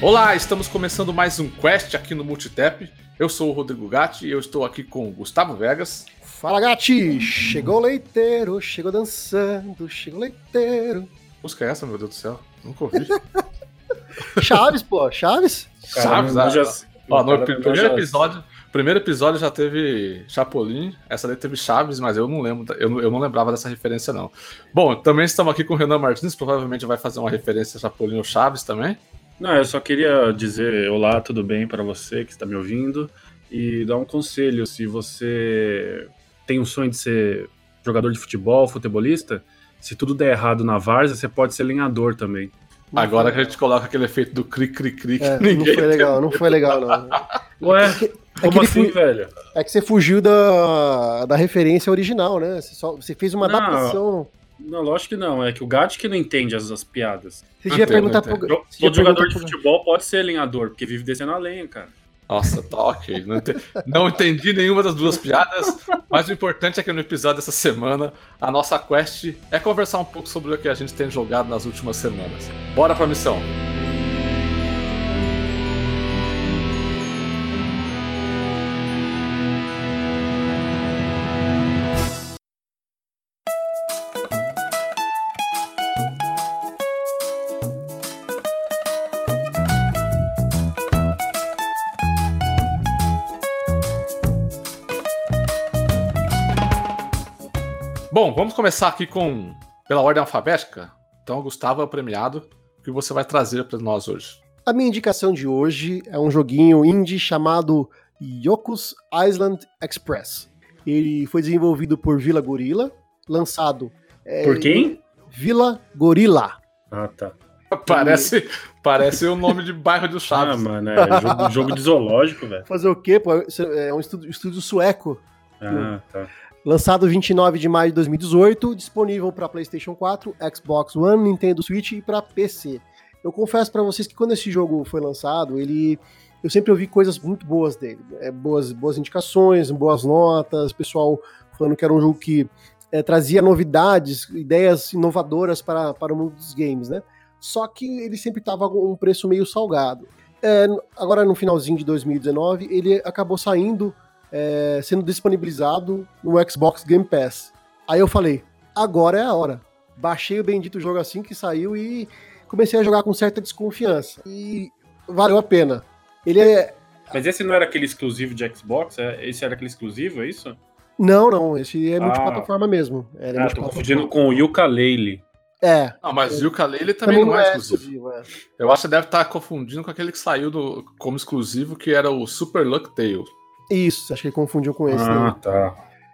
Olá, estamos começando mais um Quest aqui no Multitap. Eu sou o Rodrigo Gatti e eu estou aqui com o Gustavo Vegas. Fala, Gatti! Chegou o leiteiro, chegou dançando, chegou o leiteiro. Que música é essa, meu Deus do céu? Nunca ouvi. Chaves, pô, Chaves? Chaves, ah, já- Ó, no cara, pri- já- primeiro episódio, primeiro episódio já teve Chapolin, essa daí teve Chaves, mas eu não lembro, eu não, eu não lembrava dessa referência não. Bom, também estamos aqui com o Renan Martins, provavelmente vai fazer uma referência a Chapolin ou Chaves também. Não, eu só queria dizer olá, tudo bem para você que está me ouvindo e dar um conselho. Se você tem um sonho de ser jogador de futebol, futebolista, se tudo der errado na várzea, você pode ser lenhador também. Agora que a gente coloca aquele efeito do cri cri cri que É, não foi legal, não foi legal, não. Ué, É que como ele assim, fu- velho? É que você fugiu da, da referência original, né? Você, só, você fez uma Não. adaptação. Não, lógico que não. É que o Gatti que não entende as, as piadas. Você devia perguntar pro. Todo jogador de futebol pode ser lenhador, porque vive descendo a lenha, cara. Nossa, ok. Não, não entendi nenhuma das duas piadas, mas o importante é que no episódio dessa semana, a nossa quest é conversar um pouco sobre o que a gente tem jogado nas últimas semanas. Bora pra missão. Bom, vamos começar aqui com pela ordem alfabética. Então, o Gustavo é o premiado. O que você vai trazer para nós hoje? A minha indicação de hoje é um joguinho indie chamado Yoku's Island Express. Ele foi desenvolvido por Vila Gorilla, lançado. é, Por quem? Vila Gorilla. Ah, tá. Parece, parece o nome de bairro do Ah, Chaves. mano, é jogo, jogo de zoológico, velho. Fazer o quê? Pô? É um estúdio, estúdio sueco. Ah, tá. Lançado 29 de maio de 2018, disponível para PlayStation 4, Xbox One, Nintendo Switch e para PC. Eu confesso para vocês que quando esse jogo foi lançado, ele eu sempre ouvi coisas muito boas dele, é, boas, boas indicações, boas notas, pessoal falando que era um jogo que é, trazia novidades, ideias inovadoras para, para o mundo dos games, né? Só que ele sempre estava com um preço meio salgado. É, agora no finalzinho de 2019, ele acabou saindo é, sendo disponibilizado no Xbox Game Pass. Aí eu falei, agora é a hora. Baixei o bendito jogo assim que saiu e comecei a jogar com certa desconfiança. E valeu a pena. Ele é. Mas esse não era aquele exclusivo de Xbox? É- Esse era aquele exclusivo, é isso? Não, não, esse é Ah. multiplataforma mesmo. Era Ah, tô confundindo com o Yooka-Laylee. É. Não, mas o Yooka-Laylee também, não é exclusivo. exclusivo. é. Eu acho que deve estar confundindo com aquele que saiu do, como exclusivo, que era o Super Luck Tale. Isso, acho que ele confundiu com esse. Ah, né?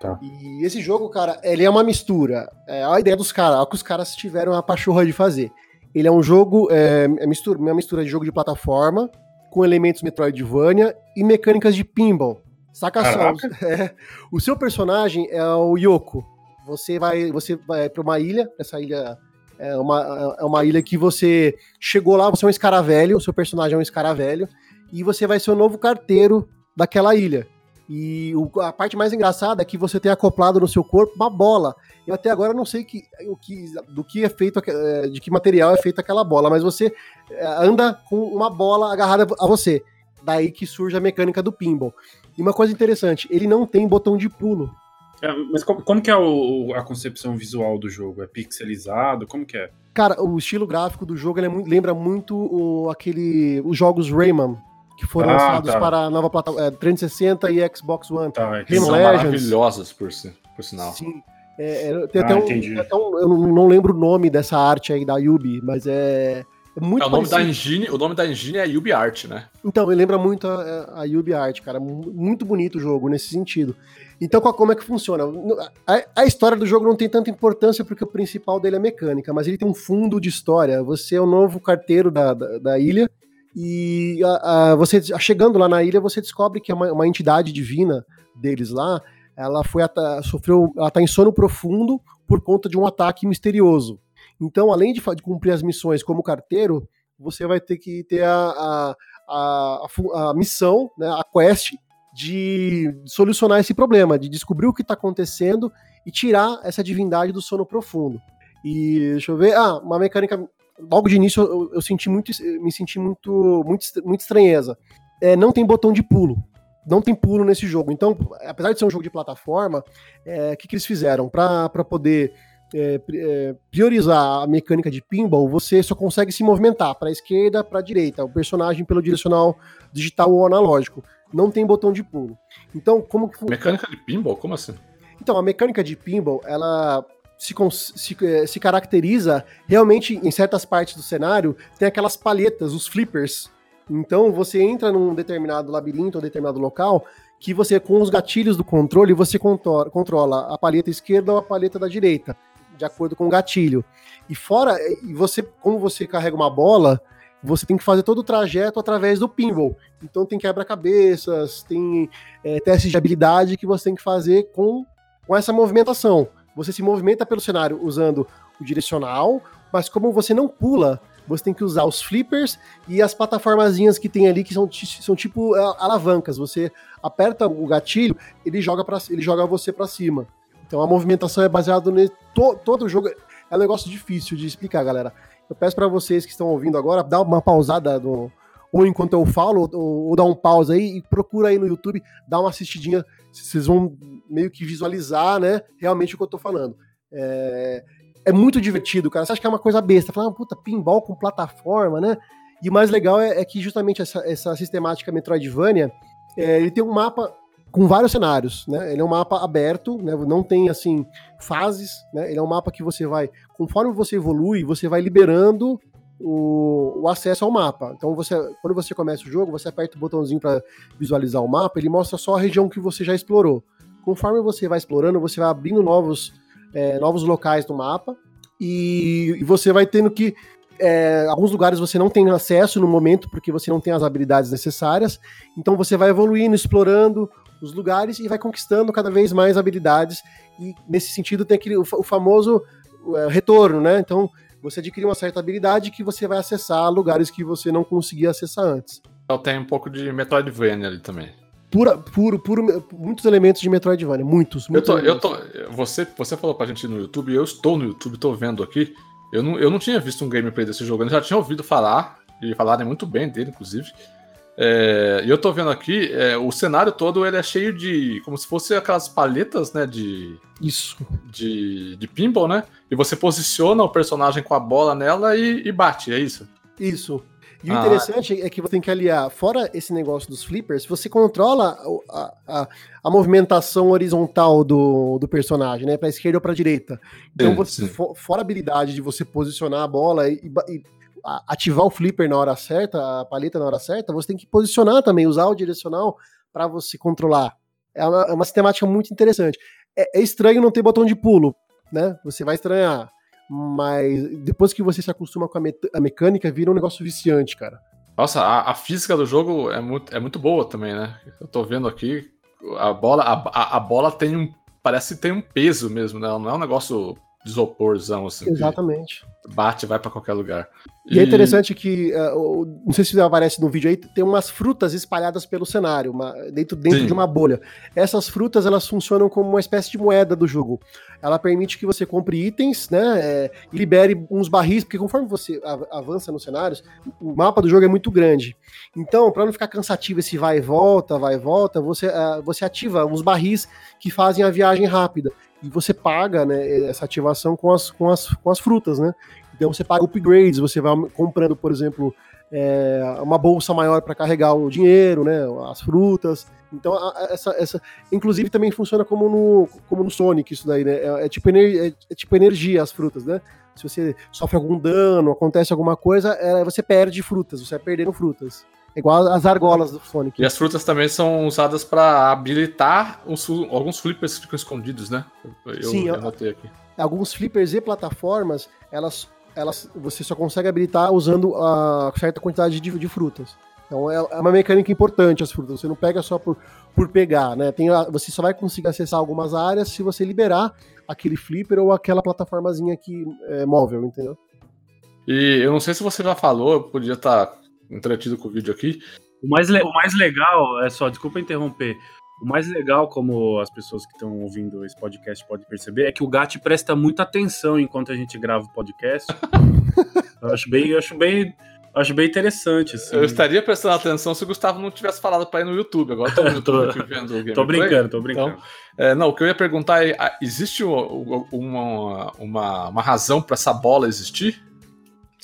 tá. E esse jogo, cara, ele é uma mistura. É a ideia dos caras, é o que os caras tiveram a pachorra de fazer. Ele é um jogo, é, é mistura, uma mistura de jogo de plataforma, com elementos Metroidvania e mecânicas de pinball. Saca só. É, o seu personagem é o Yoko. Você vai, você vai para uma ilha, essa ilha é uma, é uma ilha que você chegou lá, você é um escaravelho, o seu personagem é um escaravelho, e você vai ser o novo carteiro daquela ilha. E o- a parte mais engraçada é que você tem acoplado no seu corpo uma bola. Eu até agora não sei que, o que, do que é feito, eh, de que material é feita aquela bola, mas você eh, anda com uma bola agarrada a você. Daí que surge a mecânica do pinball. E uma coisa interessante, ele não tem botão de pulo. É, mas como, como que é o- a concepção visual do jogo? É pixelizado? Como que é? Cara, o estilo gráfico do jogo ele é muito- lembra muito o, aquele, os jogos Rayman, que foram Ah, lançados tá. para a nova plataforma 360 e Xbox One. Tá. Rayman são Legends. maravilhosos, por, si- por sinal. Sim. É, é, tem Ah, até um, tem até um- eu não, lembro o nome dessa arte aí da Yubi, mas é, é muito É, o, nome da engine, o nome da engine é UbiArt, né? Então, ele lembra muito a, a Yubi Art, cara. Mu- Muito bonito o jogo nesse sentido. Então, como é que funciona? A, a história do jogo não tem tanta importância porque o principal dele é mecânica, mas ele tem um fundo de história. Você é o novo carteiro da, da, da ilha e a- a- você chegando lá na ilha, você descobre que é uma, uma entidade divina deles lá ela foi sofreu, ela tá em sono profundo por conta de um ataque misterioso. Então, além de, de cumprir as missões como carteiro, você vai ter que ter a, a, a, a missão, né, a quest de solucionar esse problema, de descobrir o que está acontecendo e tirar essa divindade do sono profundo. E deixa eu ver, ah, uma mecânica. Logo de início eu, eu senti muito, me senti muito, muito, muito estranheza. É, não tem botão de pulo. Não tem pulo nesse jogo. Então, apesar de ser um jogo de plataforma, é, o é, que, que eles fizeram? Para poder é, é, priorizar a mecânica de pinball, você só consegue se movimentar para a esquerda, para a direita, o personagem pelo direcional digital ou analógico. Não tem botão de pulo. Então, como que Mecânica de pinball? Como assim? Então, a mecânica de pinball, ela se, se, é, se caracteriza realmente em certas partes do cenário, tem aquelas palhetas, os flippers. Então, você entra num determinado labirinto ou determinado local que você, com os gatilhos do controle, você controla a palheta esquerda ou a palheta da direita de acordo com o gatilho. E fora, e você, como você carrega uma bola, você tem que fazer todo o trajeto através do pinball. Então tem quebra-cabeças, tem é, testes de habilidade que você tem que fazer com, com essa movimentação. Você se movimenta pelo cenário usando o direcional, mas como você não pula, você tem que usar os flippers e as plataformazinhas que tem ali que são, são tipo é, alavancas. Você aperta o gatilho, ele joga para ele joga você para cima. Então a movimentação é baseada no. To, todo o jogo. É um negócio difícil de explicar, galera. Eu peço para vocês que estão ouvindo agora, dá uma pausada no, ou enquanto eu falo, ou, ou dá um pause aí e procura aí no YouTube, dá uma assistidinha, vocês vão meio que visualizar, né, realmente o que eu tô falando. É, é muito divertido, cara. Você acha que é uma coisa besta, falar, ah, puta, pinball com plataforma, né? E o mais legal é, é que justamente essa, essa sistemática Metroidvania, é, ele tem um mapa com vários cenários, né? Ele é um mapa aberto, né? Não tem assim fases, né? Ele é um mapa que você vai, conforme você evolui, você vai liberando o, o, acesso ao mapa. Então você, quando você começa o jogo, você aperta o botãozinho para visualizar o mapa, ele mostra só a região que você já explorou. Conforme você vai explorando, você vai abrindo novos, é, novos locais do mapa e, e você vai tendo que é, alguns lugares você não tem acesso no momento porque você não tem as habilidades necessárias. Então você vai evoluindo, explorando os lugares e vai conquistando cada vez mais habilidades. E nesse sentido tem aquele, o, o famoso uh, retorno, né? Então você adquire uma certa habilidade que você vai acessar lugares que você não conseguia acessar antes. Tem um pouco de Metroidvania ali também. Pura, puro, puro, muitos elementos de Metroidvania, muitos. muitos eu tô, eu tô, você, você falou pra gente no YouTube, eu estou no YouTube, estou vendo aqui. Eu não, eu não tinha visto um gameplay desse jogo, eu já tinha ouvido falar, e falarem muito bem dele, inclusive. É, e eu tô vendo aqui, é, o cenário todo ele é cheio de. como se fosse aquelas paletas, né? De. Isso. De, de pinball, né? E você posiciona o personagem com a bola nela e, e bate, é isso? Isso. E ah. o interessante é que você tem que aliar, fora esse negócio dos flippers, você controla a, a, a movimentação horizontal do, do personagem, né? Pra esquerda ou pra direita. Então, você. For, fora a habilidade de você posicionar a bola e, e ativar o flipper na hora certa, a paleta na hora certa, você tem que posicionar também, usar o direcional para você controlar. É uma, é uma, sistemática muito interessante. É, é, estranho não ter botão de pulo, né? Você vai estranhar. Mas depois que você se acostuma com a, a mecânica, vira um negócio viciante, cara. Nossa, a, a, física do jogo é muito, é muito boa também, né? Eu tô vendo aqui, a bola, a, a bola tem um. Parece que tem um peso mesmo, né? Não é um negócio isoporzão, assim. Exatamente. Bate vai para qualquer lugar. E, é e, é interessante que, uh, não sei se aparece no vídeo aí, tem umas frutas espalhadas pelo cenário, uma, dentro, dentro de uma bolha. Essas frutas, elas funcionam como uma espécie de moeda do jogo. Ela permite que você compre itens, né, é, e libere uns barris, porque conforme você avança nos cenários, o mapa do jogo é muito grande. Então, para não ficar cansativo esse vai e volta, vai e volta, você, uh, você ativa uns barris que fazem a viagem rápida e você paga né, essa ativação com as, com, as, com as frutas, né? Então você paga upgrades, você vai comprando, por exemplo, é, uma bolsa maior para carregar o dinheiro, né? As frutas. Então, essa, essa. Inclusive também funciona como no, como no Sonic, isso daí, né? É, é tipo, ener, é, é, tipo energia as frutas, né? Se você sofre algum dano, acontece alguma coisa, é, você perde frutas, você vai perdendo frutas. Igual as argolas do Sonic. E as frutas também são usadas para habilitar os, alguns flippers que ficam escondidos, né? Eu, Sim, eu anotei aqui. Alguns flippers e plataformas, elas, elas, você só consegue habilitar usando a certa quantidade de, de frutas. Então é, é uma mecânica importante as frutas. Você não pega só por, por pegar, né? Tem você só vai conseguir acessar algumas áreas se você liberar aquele flipper ou aquela plataformazinha aqui é, móvel, entendeu? E eu não sei se você já falou, eu podia estar entretido com o vídeo aqui. O mais, o mais legal, é só, desculpa interromper. O mais legal, como as pessoas que estão ouvindo esse podcast podem perceber, é que o Gat presta muita atenção enquanto a gente grava o podcast. eu acho bem, eu acho bem, acho bem interessante. Assim. Eu estaria prestando atenção se o Gustavo não tivesse falado para ir no YouTube. Agora tô, no YouTube tô, vendo o Tô brincando, tô brincando. Então, é, não, o que eu ia perguntar é: existe uma, uma, uma, uma razão para essa bola existir?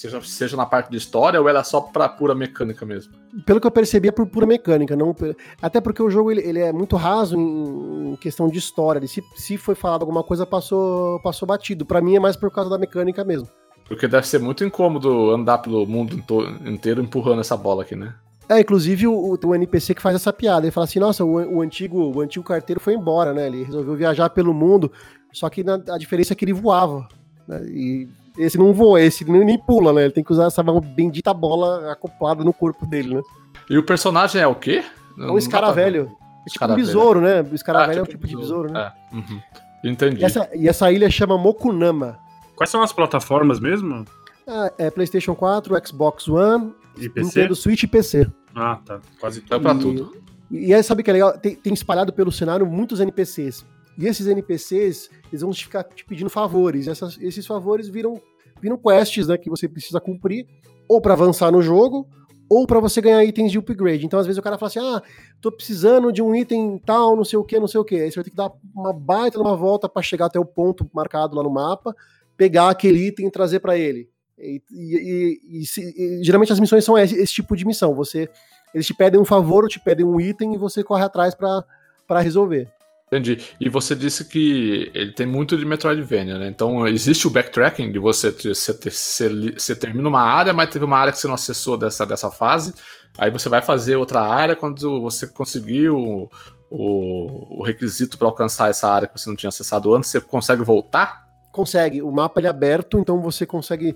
Seja, seja na parte de história ou ela é só pra pura mecânica mesmo? Pelo que eu percebi, é por pura mecânica. Não, até porque o jogo ele, ele é muito raso em, em questão de história. se, se foi falado alguma coisa, passou, passou batido. Para mim é mais por causa da mecânica mesmo. Porque deve ser muito incômodo andar pelo mundo inteiro empurrando essa bola aqui, né? É, inclusive o, o, NPC que faz essa piada, ele fala assim, nossa, o, o, antigo, o antigo carteiro foi embora, né? Ele resolveu viajar pelo mundo, só que na, a diferença é que ele voava. Né? E esse não voa, esse nem, nem pula, né? Ele tem que usar essa bendita bola acoplada no corpo dele, né? E o personagem é o quê? É um escaravelho. É tipo um besouro, né? O escaravelho ah, tipo é um tipo de besouro, né? É. Uhum. Entendi. E essa, e essa ilha chama Mokunama. Quais são as plataformas mesmo? Ah, é PlayStation 4, Xbox One, e PC? Nintendo Switch e PC. Ah, tá. Quase tudo. É pra tudo. E aí, sabe o que é legal? Tem, tem espalhado pelo cenário muitos NPCs. E esses NPCs, eles vão ficar te pedindo favores. Essas, esses favores viram, viram quests né, que você precisa cumprir, ou para avançar no jogo, ou para você ganhar itens de upgrade. Então, às vezes, o cara fala assim: ah, tô precisando de um item tal, não sei o que, não sei o que. Aí você vai ter que dar uma baita uma volta para chegar até o ponto marcado lá no mapa, pegar aquele item e trazer para ele. E, e, e, e, geralmente as missões são esse, esse, tipo de missão. Você, eles te pedem um favor ou te pedem um item e você corre atrás para resolver. Entendi. E você disse que ele tem muito de Metroidvania, né? Então existe o backtracking de você, você, termina uma área, mas teve uma área que você não acessou dessa, dessa fase. Aí você vai fazer outra área quando você conseguiu o, o, o requisito para alcançar essa área que você não tinha acessado antes, você consegue voltar? Consegue. O mapa é aberto, então você consegue.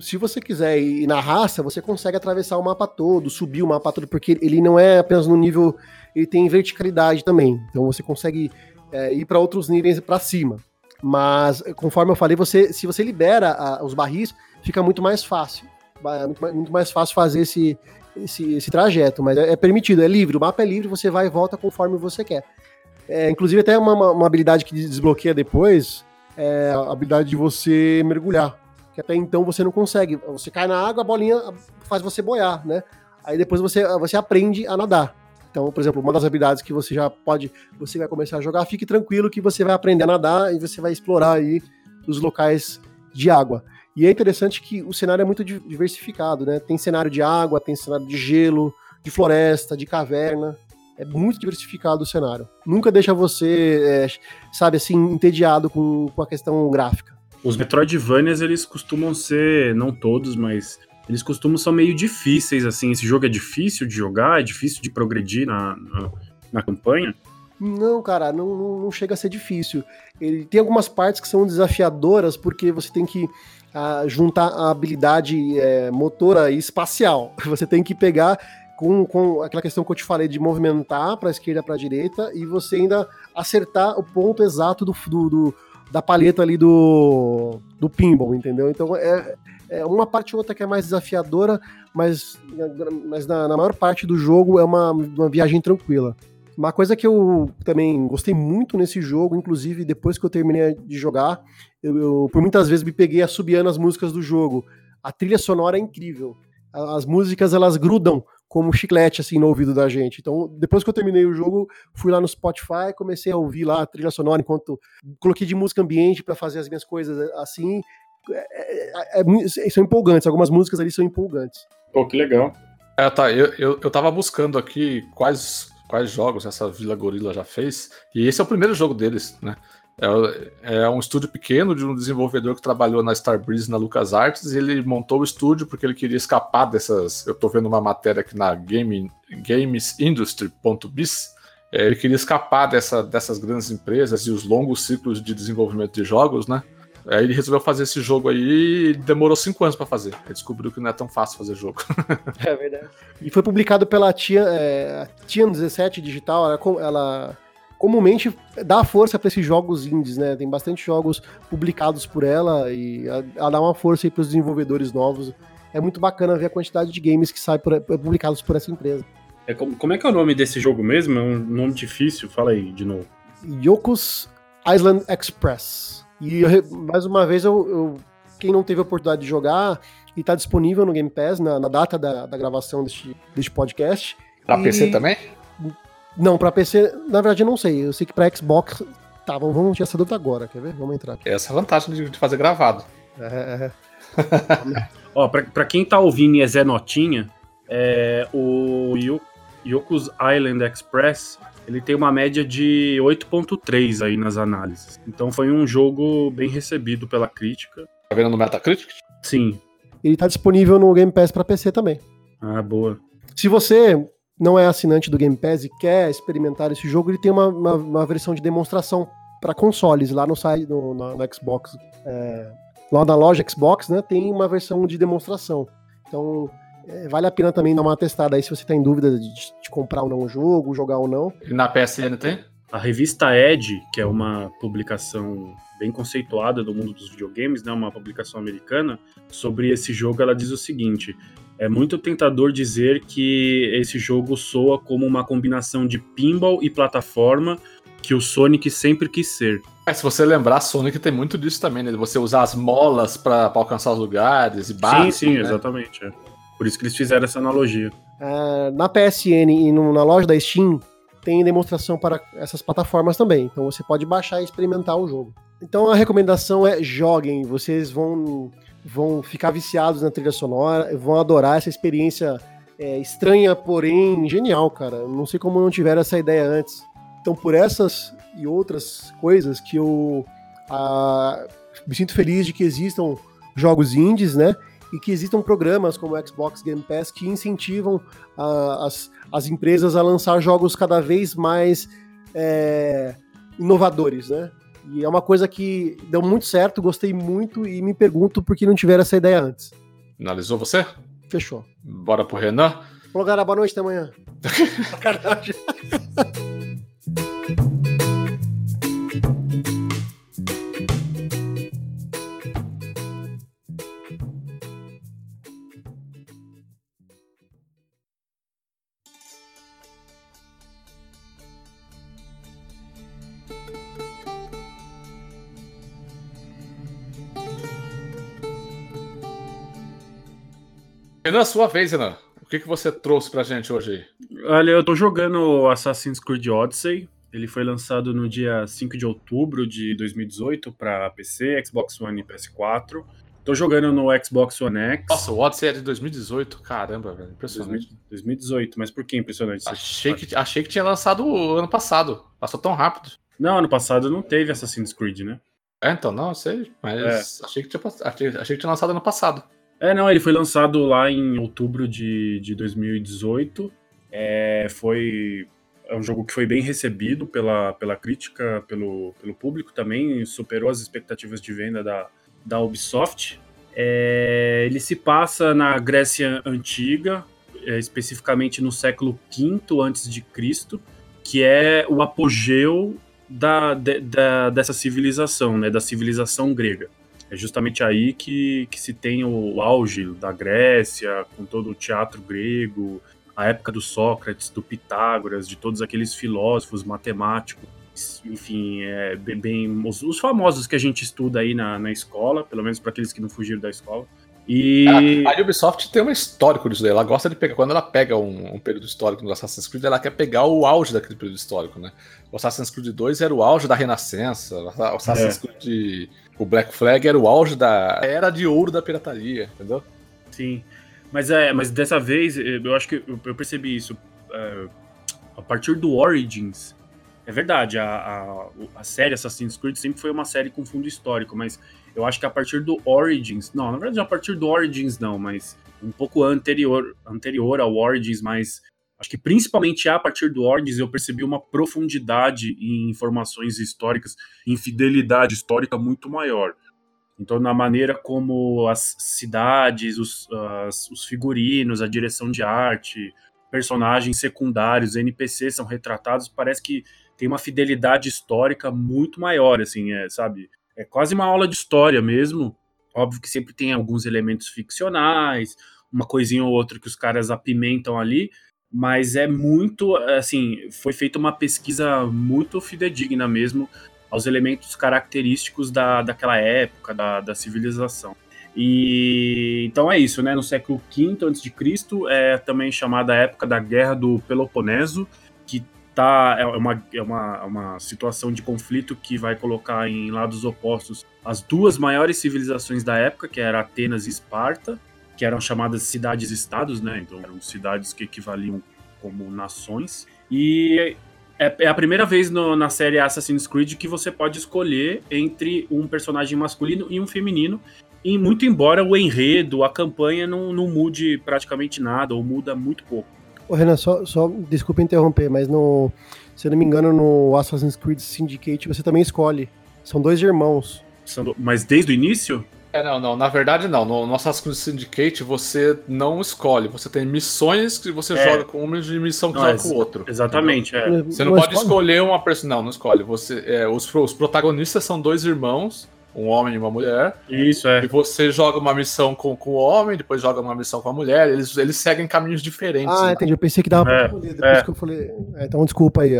Se você quiser ir na raça, você consegue atravessar o mapa todo, subir o mapa todo, porque ele não é apenas no nível ele tem verticalidade também. Então você consegue é, ir para outros níveis para cima. Mas, conforme eu falei, você, se você libera a, os barris, fica muito mais fácil. Muito, muito mais fácil fazer esse, esse, esse trajeto. Mas é, é, permitido, é livre. O mapa é livre, você vai e volta conforme você quer. É, inclusive, até uma, uma habilidade que desbloqueia depois é a habilidade de você mergulhar. Que até então você não consegue. Você cai na água, a bolinha faz você boiar, né? Aí depois você, você aprende a nadar. Então, por exemplo, uma das habilidades que você já pode, você vai começar a jogar, fique tranquilo que você vai aprender a nadar e você vai explorar aí os locais de água. E é interessante que o cenário é muito diversificado, né? Tem cenário de água, tem cenário de gelo, de floresta, de caverna. É muito diversificado o cenário. Nunca deixa você, é, sabe, assim, entediado com, com a questão gráfica. Os Metroidvanias, eles costumam ser, não todos, mas eles costumam ser meio difíceis, assim. Esse jogo é difícil de jogar, é difícil de progredir na, na, na campanha. Não, cara, não, não, chega a ser difícil. Ele tem algumas partes que são desafiadoras, porque você tem que ah, juntar a habilidade é, motora e espacial. Você tem que pegar com, com aquela questão que eu te falei de movimentar para a esquerda para a direita e você ainda acertar o ponto exato do, do, do da paleta ali do, do pinball, entendeu? Então é, é, uma parte ou outra que é mais desafiadora, mas, mas na, na maior parte do jogo é uma, uma viagem tranquila. Uma coisa que eu também gostei muito nesse jogo, inclusive depois que eu terminei de jogar, eu, eu por muitas vezes me peguei assobiando as músicas do jogo. A trilha sonora é incrível. As músicas elas grudam como chiclete assim no ouvido da gente. Então, depois que eu terminei o jogo, fui lá no Spotify, comecei a ouvir lá a trilha sonora enquanto coloquei de música ambiente para fazer as minhas coisas assim é, é, é, são empolgantes, algumas músicas ali são empolgantes. Pô, que legal. É, tá, eu, eu, eu tava buscando aqui quais, quais jogos essa Vila Gorila já fez, e esse é o primeiro jogo deles, né? É, é, um estúdio pequeno de um desenvolvedor que trabalhou na Starbreeze na LucasArts e ele montou o estúdio porque ele queria escapar dessas. Eu tô vendo uma matéria aqui na Game, GamesIndustry.biz. É, ele queria escapar dessa, dessas grandes empresas e os longos ciclos de desenvolvimento de jogos, né? Aí ele resolveu fazer esse jogo aí e demorou cinco anos para fazer. Ele descobriu que não é tão fácil fazer jogo. É verdade. E foi publicado pela Tian, é, Tian 17 Digital. Ela, ela comumente dá força para esses jogos indies, né? Tem bastante jogos publicados por ela e ela dá uma força aí para os desenvolvedores novos. É muito bacana ver a quantidade de games que saem por, publicados por essa empresa. É, como é que é o nome desse jogo mesmo? É um nome difícil. Fala aí de novo. Yoko's Island Express. E eu, mais uma vez, eu, eu, quem não teve a oportunidade de jogar, e está disponível no Game Pass na, na data da, da, gravação deste, deste podcast. Pra e... PC também? Não, pra PC, na verdade, eu não sei. Eu sei que pra Xbox. Tá, vamos, vamos tirar essa dúvida agora, quer ver? Vamos entrar aqui. Essa é a vantagem de, fazer gravado. É. é. Ó, pra, pra quem tá ouvindo e é Zé Notinha, é, o Yoko's Island Express ele tem uma média de 8.3 aí nas análises. Então foi um jogo bem recebido pela crítica. Tá vendo no Metacritic? Sim. Ele tá disponível no Game Pass para PC também. Ah, boa. Se você não é assinante do Game Pass e quer experimentar esse jogo, ele tem uma, uma, uma versão de demonstração para consoles lá no site, no, no, no Xbox. É, lá na loja Xbox, né, tem uma versão de demonstração. Então, é, vale a pena também dar uma testada aí se você tá em dúvida de, de comprar ou não o jogo, jogar ou não. E na PSN tem? A revista Edge, que é uma publicação bem conceituada do mundo dos videogames, né, uma publicação americana, sobre esse jogo, ela diz o seguinte: é muito tentador dizer que esse jogo soa como uma combinação de pinball e plataforma que o Sonic sempre quis ser. É, se você lembrar, Sonic tem muito disso também, né? De você usar as molas para alcançar os lugares e barras. Sim, sim, né? exatamente. É. Por isso que eles fizeram essa analogia. Uh, na PSN e no, na loja da Steam tem demonstração para essas plataformas também. Então você pode baixar e experimentar o jogo. Então a recomendação é joguem. Vocês vão, vão ficar viciados na trilha sonora, vão adorar essa experiência é, estranha, porém genial, cara. Não sei como não tiveram essa ideia antes. Então por essas e outras coisas que eu a, me sinto feliz de que existam jogos indies, né? e que existam programas como o Xbox Game Pass que incentivam uh, as, as empresas a lançar jogos cada vez mais é, inovadores, né? E é uma coisa que deu muito certo, gostei muito e me pergunto por que não tiveram essa ideia antes. Finalizou você? Fechou. Bora pro Renan? Falou, galera, boa noite, até amanhã. Sacanagem. Renan, sua vez, Renan. O que, que você trouxe pra gente hoje? Olha, eu tô jogando Assassin's Creed Odyssey. Ele foi lançado no dia 5 de outubro de 2018 para PC, Xbox One e PS4. Tô jogando no Xbox One X. Nossa, o Odyssey é de 2018. Caramba, velho. Impressionante. 2018, mas por que impressionante? Achei que, achei que tinha lançado ano passado. Passou tão rápido. Não, ano passado não teve Assassin's Creed, né? É, então, não, sei. Mas é. achei, que tinha, achei, achei que tinha lançado ano passado. É, não, ele foi lançado lá em outubro de, de 2018. É, foi é um jogo que foi bem recebido pela, pela crítica, pelo, pelo público também, superou as expectativas de venda da, da Ubisoft. É, ele se passa na Grécia Antiga, é, especificamente no século V a.C., que é o apogeu da, de, da, dessa civilização, né, da civilização grega. É justamente aí que, que se tem o auge da Grécia, com todo o teatro grego, a época do Sócrates, do Pitágoras, de todos aqueles filósofos, matemáticos, enfim, é, bem, bem os, os, famosos que a gente estuda aí na, na escola, pelo menos para aqueles que não fugiram da escola. E... A, a, Ubisoft tem um histórico disso daí. Ela gosta de pegar. Quando ela pega um, um, período histórico no Assassin's Creed, ela quer pegar o auge daquele período histórico, né? O Assassin's Creed 2 era o auge da Renascença. O Assassin's é. Creed. O Black Flag era o auge da era de ouro da pirataria, entendeu? Sim. Mas é, mas dessa vez eu acho que eu percebi isso. É, a partir do Origins, é verdade, a, a, a série Assassin's Creed sempre foi uma série com fundo histórico, mas eu acho que a partir do Origins, não, na verdade a partir do Origins não, mas um pouco anterior, anterior ao Origins, mas acho que principalmente a partir do Origins eu percebi uma profundidade em informações históricas, em fidelidade histórica muito maior. Então, na maneira como as cidades, os, as, os figurinos, a direção de arte, personagens secundários, NPCs são retratados, parece que tem uma fidelidade histórica muito maior, assim, é, sabe? É quase uma aula de história mesmo. Óbvio que sempre tem alguns elementos ficcionais, uma coisinha ou outra que os caras apimentam ali, mas é muito, assim, foi feita uma pesquisa muito fidedigna mesmo aos elementos característicos da, daquela época, da, da civilização. E então é isso, né? No século V a.C., é também chamada a época da Guerra do Peloponeso, que tá, é, uma, é uma, uma situação de conflito que vai colocar em lados opostos as duas maiores civilizações da época, que eram Atenas e Esparta, que eram chamadas cidades-estados, né? Então eram cidades que equivaliam como nações. E é, é a primeira vez no, na série Assassin's Creed que você pode escolher entre um personagem masculino e um feminino. E muito embora o enredo, a campanha não, não mude praticamente nada, ou muda muito pouco. Ô Renan, só, só desculpa interromper, mas no, se eu não me engano, no Assassin's Creed Syndicate você também escolhe. São dois irmãos. Mas desde o início? É, não, não, na verdade não. No, no Assassin's Creed Syndicate você não escolhe. Você tem missões que você é. joga com um e missão que não, joga com o outro. Exatamente, é. Você não, não pode escolhe. escolher uma pessoa. Não, não escolhe. Você, é, os, os protagonistas são dois irmãos, um homem e uma mulher. Isso, é. E você joga uma missão com, com o homem, depois joga uma missão com a mulher. Eles, eles seguem caminhos diferentes. Ah, né? entendi. Eu pensei que dava é, pra escolher. Depois é. que eu falei. É, então desculpa aí.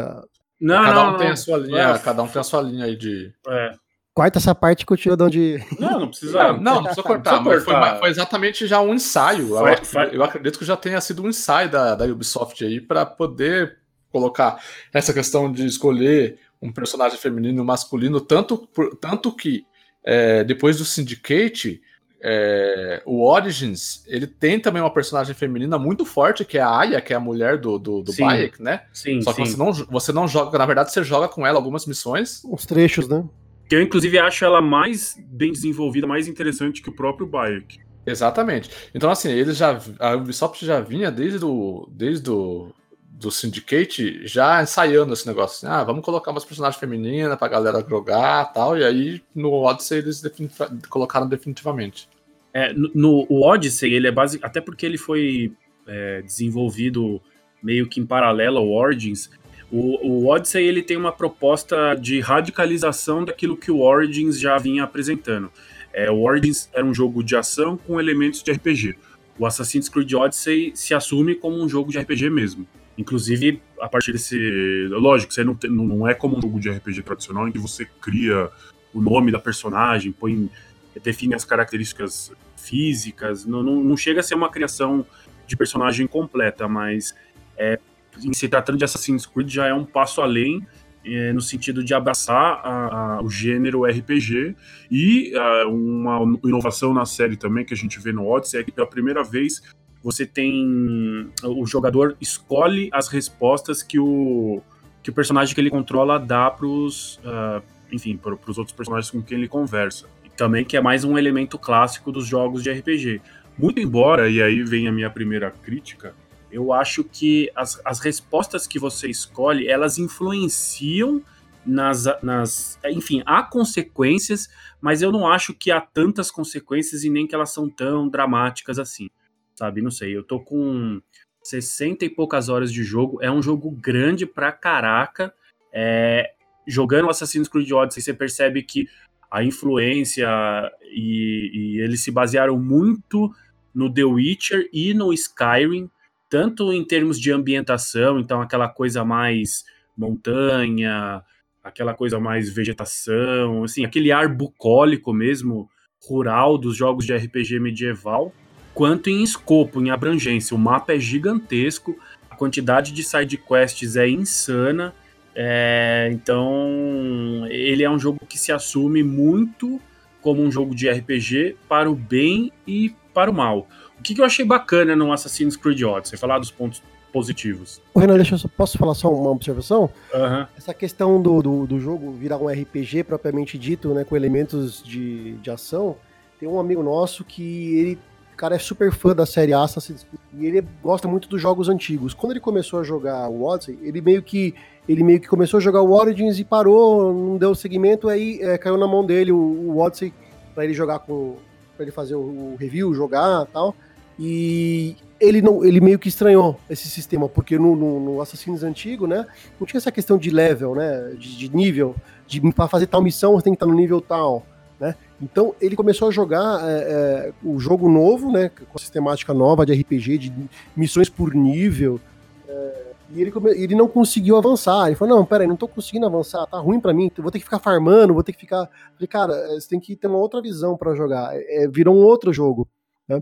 Não, cada um não, tem a sua linha, é. cada um tem a sua linha aí de. É. Corta essa parte e continua de onde. Não, não precisa. Não, não, precisa cortar. Não precisa cortar. Foi, foi, exatamente já um ensaio. Foi, eu, foi. eu, acredito que já tenha sido um ensaio da, da Ubisoft aí para poder colocar essa questão de escolher um personagem feminino e um masculino, tanto, tanto que é, depois do Syndicate, é, o Origins, ele tem também uma personagem feminina muito forte, que é a Aya, que é a mulher do, do, do Bayek, né? Sim, Só que sim. Você, não, você não joga, na verdade, você joga com ela algumas missões. Os trechos, né? Que eu, inclusive, acho ela mais bem desenvolvida, mais interessante que o próprio Bayek. Exatamente. Então, assim, eles já. A Ubisoft já vinha desde o. Desde o do Syndicate já ensaiando esse negócio. Assim, ah, vamos colocar umas personagens femininas pra galera jogar tal. E aí no Odyssey eles colocaram definitivamente. É, no, no o Odyssey, ele é base, até porque ele foi é, desenvolvido meio que em paralelo ao Origins, o, o Odyssey ele tem uma proposta de radicalização daquilo que o Origins já vinha apresentando. É, o Origins era um jogo de ação com elementos de RPG. O Assassin's Creed Odyssey se assume como um jogo de RPG mesmo. Inclusive, a partir desse. Lógico, você não, tem, não é como um jogo de RPG tradicional em que você cria o nome da personagem, põe, define as características físicas. Não, não, não chega a ser uma criação de personagem completa, mas é, se tratando de Assassin's Creed, já é um passo além é, no sentido de abraçar a, a, o gênero RPG e a, uma inovação na série também que a gente vê no Odyssey é que pela primeira vez você tem o jogador escolhe as respostas que o que o personagem que ele controla dá para os uh, enfim para os outros personagens com quem ele conversa. E também que é mais um elemento clássico dos jogos de RPG muito embora e aí vem a minha primeira crítica eu acho que as, as respostas que você escolhe, elas influenciam nas, nas. Enfim, há consequências, mas eu não acho que há tantas consequências e nem que elas são tão dramáticas assim. Sabe? Não sei. Eu tô com 60 e poucas horas de jogo. É um jogo grande pra caraca. É, jogando Assassin's Creed Odyssey, você percebe que a influência e, e eles se basearam muito no The Witcher e no Skyrim tanto em termos de ambientação, então aquela coisa mais montanha, aquela coisa mais vegetação, assim, aquele ar bucólico mesmo, rural dos jogos de RPG medieval, quanto em escopo, em abrangência. O mapa é gigantesco, a quantidade de side quests é insana, é, então ele é um jogo que se assume muito como um jogo de RPG para o bem e para o mal. O que, que eu achei bacana no Assassin's Creed Odyssey? Falar dos pontos positivos. Ô, Renan, deixa eu só, posso falar só uma observação? Uhum. Essa questão do, do, do, jogo virar um RPG propriamente dito, né, com elementos de, de ação, tem um amigo nosso que ele, cara, é super fã da série Assassin's Creed e ele gosta muito dos jogos antigos. Quando ele começou a jogar o Odyssey, ele meio que ele meio que começou a jogar o Origins e parou, não deu seguimento, aí é, caiu na mão dele o, o Odyssey para ele jogar com. Para ele fazer o, review, jogar tal. E ele não, ele meio que estranhou esse sistema, porque no, no, no Assassin's antigo, né, não tinha essa questão de level, né, de, de nível, de para fazer tal missão você tem que estar no nível tal, né. Então ele começou a jogar é, é, o jogo novo, né, com a sistemática nova de RPG, de missões por nível, e ele, ele não conseguiu avançar. Ele falou: Não, peraí, não tô conseguindo avançar, tá ruim para mim, vou ter que ficar farmando, vou ter que ficar. Falei, cara, é, você tem que ter uma outra visão para jogar. É, virou um outro jogo. Né?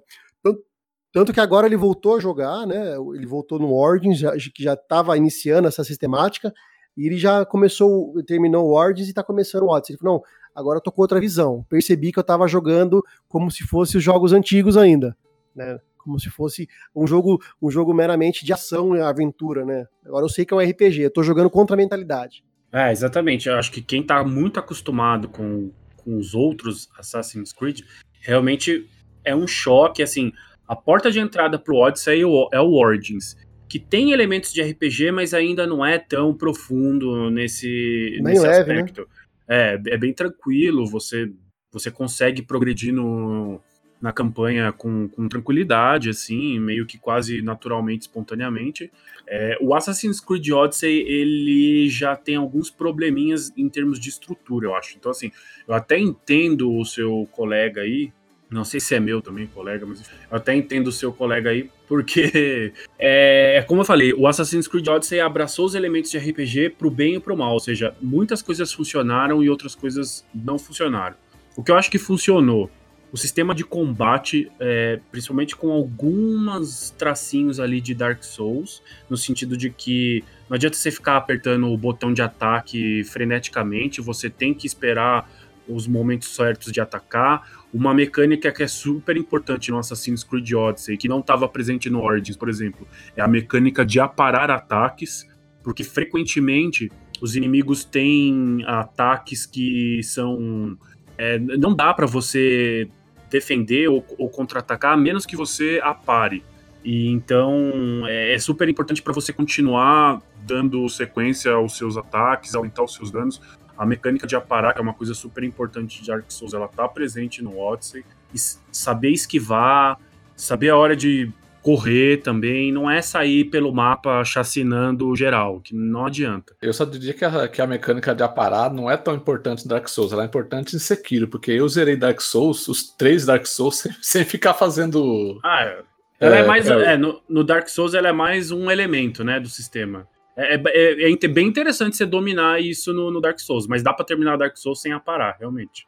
Tanto, que agora ele voltou a jogar, né? Ele voltou no Origins, que já estava iniciando essa sistemática, e ele já começou, terminou o Origins e tá começando o Odyssey. Ele falou: Não, agora eu tô com outra visão. Percebi que eu tava jogando como se fosse os jogos antigos ainda. Né? Como se fosse um jogo, um jogo meramente de ação e aventura, né? Agora eu sei que é um RPG, eu tô jogando contra a mentalidade. É, exatamente. Eu acho que quem tá muito acostumado com, com os outros Assassin's Creed, realmente é um choque, assim, a porta de entrada pro Odyssey é o, é o Origins, que tem elementos de RPG, mas ainda não é tão profundo nesse, bem nesse leve, né? aspecto. Né? É, é bem tranquilo, você, você consegue progredir no, na campanha com, com tranquilidade, assim, meio que quase naturalmente, espontaneamente. É, o Assassin's Creed Odyssey, ele já tem alguns probleminhas em termos de estrutura, eu acho. Então, assim, eu até entendo o seu colega aí, não sei se é meu também, colega, mas eu até entendo o seu colega aí, porque é, é como eu falei, o Assassin's Creed Odyssey abraçou os elementos de RPG pro bem e pro mal, ou seja, muitas coisas funcionaram e outras coisas não funcionaram. O que eu acho que funcionou o sistema de combate, é, principalmente com alguns tracinhos ali de Dark Souls, no sentido de que não adianta você ficar apertando o botão de ataque freneticamente, você tem que esperar os momentos certos de atacar. Uma mecânica que é super importante no Assassin's Creed Odyssey, que não estava presente no Origins, por exemplo, é a mecânica de aparar ataques, porque frequentemente os inimigos têm ataques que são. É, não dá para você defender ou, ou contra-atacar, a menos que você apare. E então é, é super importante para você continuar dando sequência aos seus ataques, aumentar os seus danos. A mecânica de aparar, que é uma coisa super importante de Dark Souls, ela tá presente no Odyssey. E saber esquivar, saber a hora de correr também, não é sair pelo mapa chacinando geral, que não adianta. Eu só diria que a, que a mecânica de aparar não é tão importante em Dark Souls, ela é importante em Sekiro, porque eu zerei Dark Souls, os três Dark Souls, sem, sem ficar fazendo. Ah, é. Ela é, é mais. É, é, no, no, Dark Souls ela é mais um elemento, né, do sistema. É, é, é, é bem interessante você dominar isso no, no Dark Souls, mas dá para terminar Dark Souls sem aparar, realmente.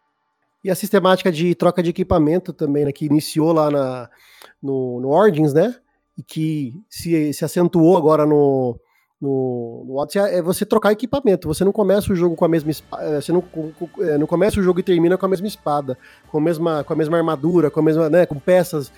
E a sistemática de troca de equipamento também, né, que iniciou lá na, no, no Origins, né? E que se, se acentuou agora no, no, no Odyssey é você trocar equipamento. Você não começa o jogo com a mesma espada. É, você não, é, não começa o jogo e termina com a mesma espada, com a mesma, com a mesma armadura, com a mesma, né, com peças.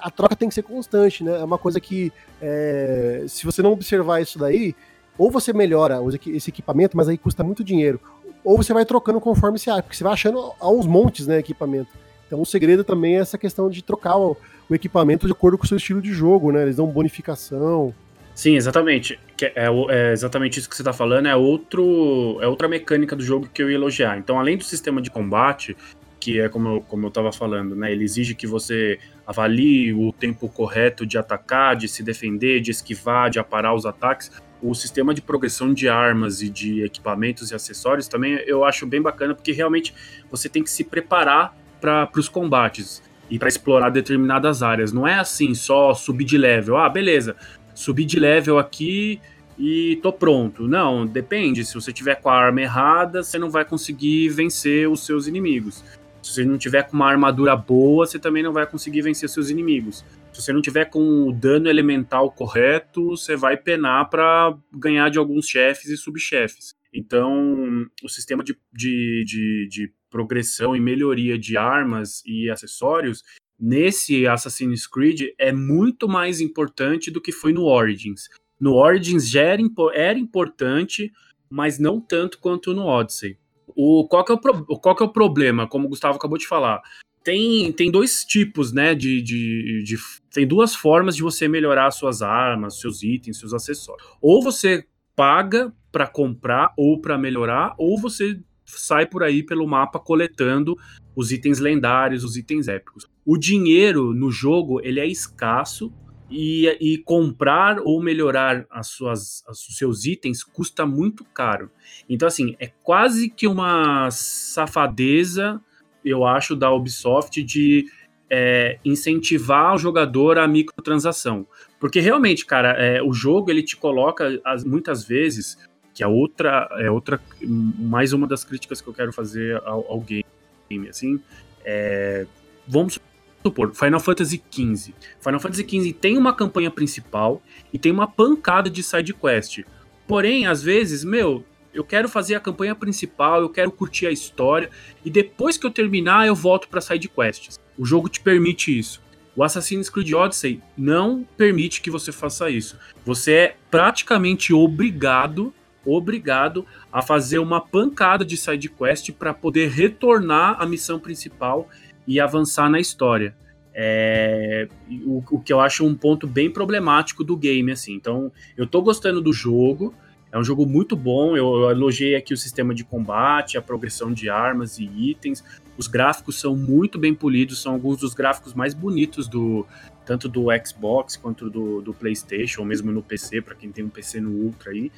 A troca tem que ser constante, né? É uma coisa que, é, se você não observar isso daí, ou você melhora esse equipamento, mas aí custa muito dinheiro, ou você vai trocando conforme você acha, porque você vai achando aos montes, né, equipamento. Então o segredo também é essa questão de trocar o, o equipamento de acordo com o seu estilo de jogo, né? Eles dão bonificação. Sim, exatamente. É, é, exatamente isso que você está falando. É, outro, é outra mecânica do jogo que eu ia elogiar. Então, além do sistema de combate, que é como eu, como eu estava falando, né? Ele exige que você avalie o tempo correto de atacar, de se defender, de esquivar, de aparar os ataques. O sistema de progressão de armas e de equipamentos e acessórios também eu acho bem bacana, porque realmente você tem que se preparar para os combates e para explorar determinadas áreas. Não é assim, só subir de level. Ah, beleza, subi de level aqui e tô pronto. Não, depende. Se você tiver com a arma errada, você não vai conseguir vencer os seus inimigos. Se você não tiver com uma armadura boa, você também não vai conseguir vencer os seus inimigos. Se você não tiver com o dano elemental correto, você vai penar para ganhar de alguns chefes e subchefes. Então, o sistema de, de, de, de progressão e melhoria de armas e acessórios nesse Assassin's Creed é muito mais importante do que foi no Origins. No Origins já era, era importante, mas não tanto quanto no Odyssey. O, qual, que é o pro, qual que é o problema, como o Gustavo acabou de falar? Tem, tem dois tipos, né? De, de, de, tem duas formas de você melhorar suas armas, seus itens, seus acessórios. Ou você paga para comprar ou para melhorar, ou você sai por aí pelo mapa coletando os itens lendários, os itens épicos. O dinheiro no jogo ele é escasso e, e comprar ou melhorar as suas, os seus itens custa muito caro. Então, assim, é quase que uma safadeza, eu acho, da Ubisoft de é, incentivar o jogador à microtransação. Porque realmente, cara, é, o jogo ele te coloca as, muitas vezes, que é outra, é outra, mais uma das críticas que eu quero fazer ao, ao game, assim, é, vamos supor, Final Fantasy XV. Final Fantasy XV tem uma campanha principal e tem uma pancada de side quest. Porém, às vezes, meu, eu quero fazer a campanha principal, eu quero curtir a história e depois que eu terminar eu volto para side quests. O jogo te permite isso. O Assassin's Creed Odyssey não permite que você faça isso. Você é praticamente obrigado, obrigado a fazer uma pancada de side quest para poder retornar à missão principal e avançar na história. É, o, o, que eu acho um ponto bem problemático do game, assim. Então, eu tô gostando do jogo, é um jogo muito bom. Eu, eu elogiei aqui o sistema de combate, a progressão de armas e itens. Os gráficos são muito bem polidos, são alguns dos gráficos mais bonitos do tanto do Xbox quanto do, do PlayStation, ou mesmo no PC, para quem tem um PC no Ultra aí.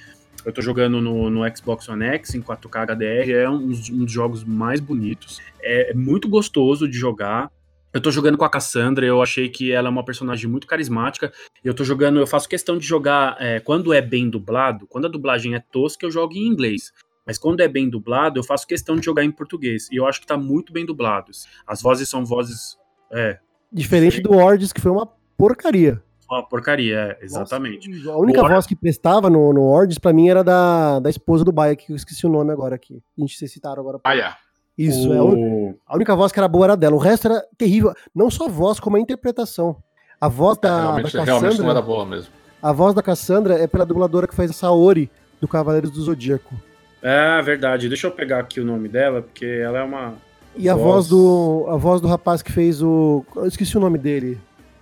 Eu tô jogando no, no Xbox One X em 4K HDR, é um, um dos jogos mais bonitos. É, é muito gostoso de jogar. Eu tô jogando com a Cassandra, eu achei que ela é uma personagem muito carismática. Eu tô jogando, eu faço questão de jogar é, quando é bem dublado, quando a dublagem é tosca, eu jogo em inglês. Mas quando é bem dublado, eu faço questão de jogar em português. E eu acho que tá muito bem dublado. As vozes são vozes. É. Diferente do Ords, que foi uma porcaria uma porcaria, é, exatamente. Nossa, a única voz que prestava no, no Ords pra mim era da, da esposa do Baia, que eu esqueci o nome agora aqui. A gente se citaram agora. Baia. Isso, o... é a, única voz que era boa era dela. O resto era terrível. Não só a voz, como a interpretação. A voz da, é, realmente, da Cassandra. Realmente não era boa mesmo. A voz da Cassandra é pela dubladora que faz a Saori do Cavaleiros do Zodíaco. É verdade. Deixa eu pegar aqui o nome dela, porque ela é uma. E voz... a voz do. A voz do rapaz que fez o. Eu esqueci o nome dele.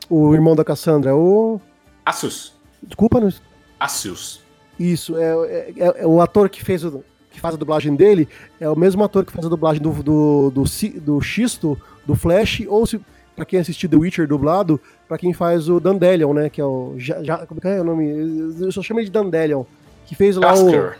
O irmão da Cassandra. O. Asus. Desculpa, não. Asus. Isso, é, é, é, é, o ator que fez o, que faz a dublagem dele é o mesmo ator que faz a dublagem do, do, do, do Xisto, do Flash, ou se, pra quem assistiu The Witcher dublado, pra quem faz o Dandelion, né? Que é o. Já, já, como é o nome? Eu só chamo ele de Dandelion. Que fez lá Oscar.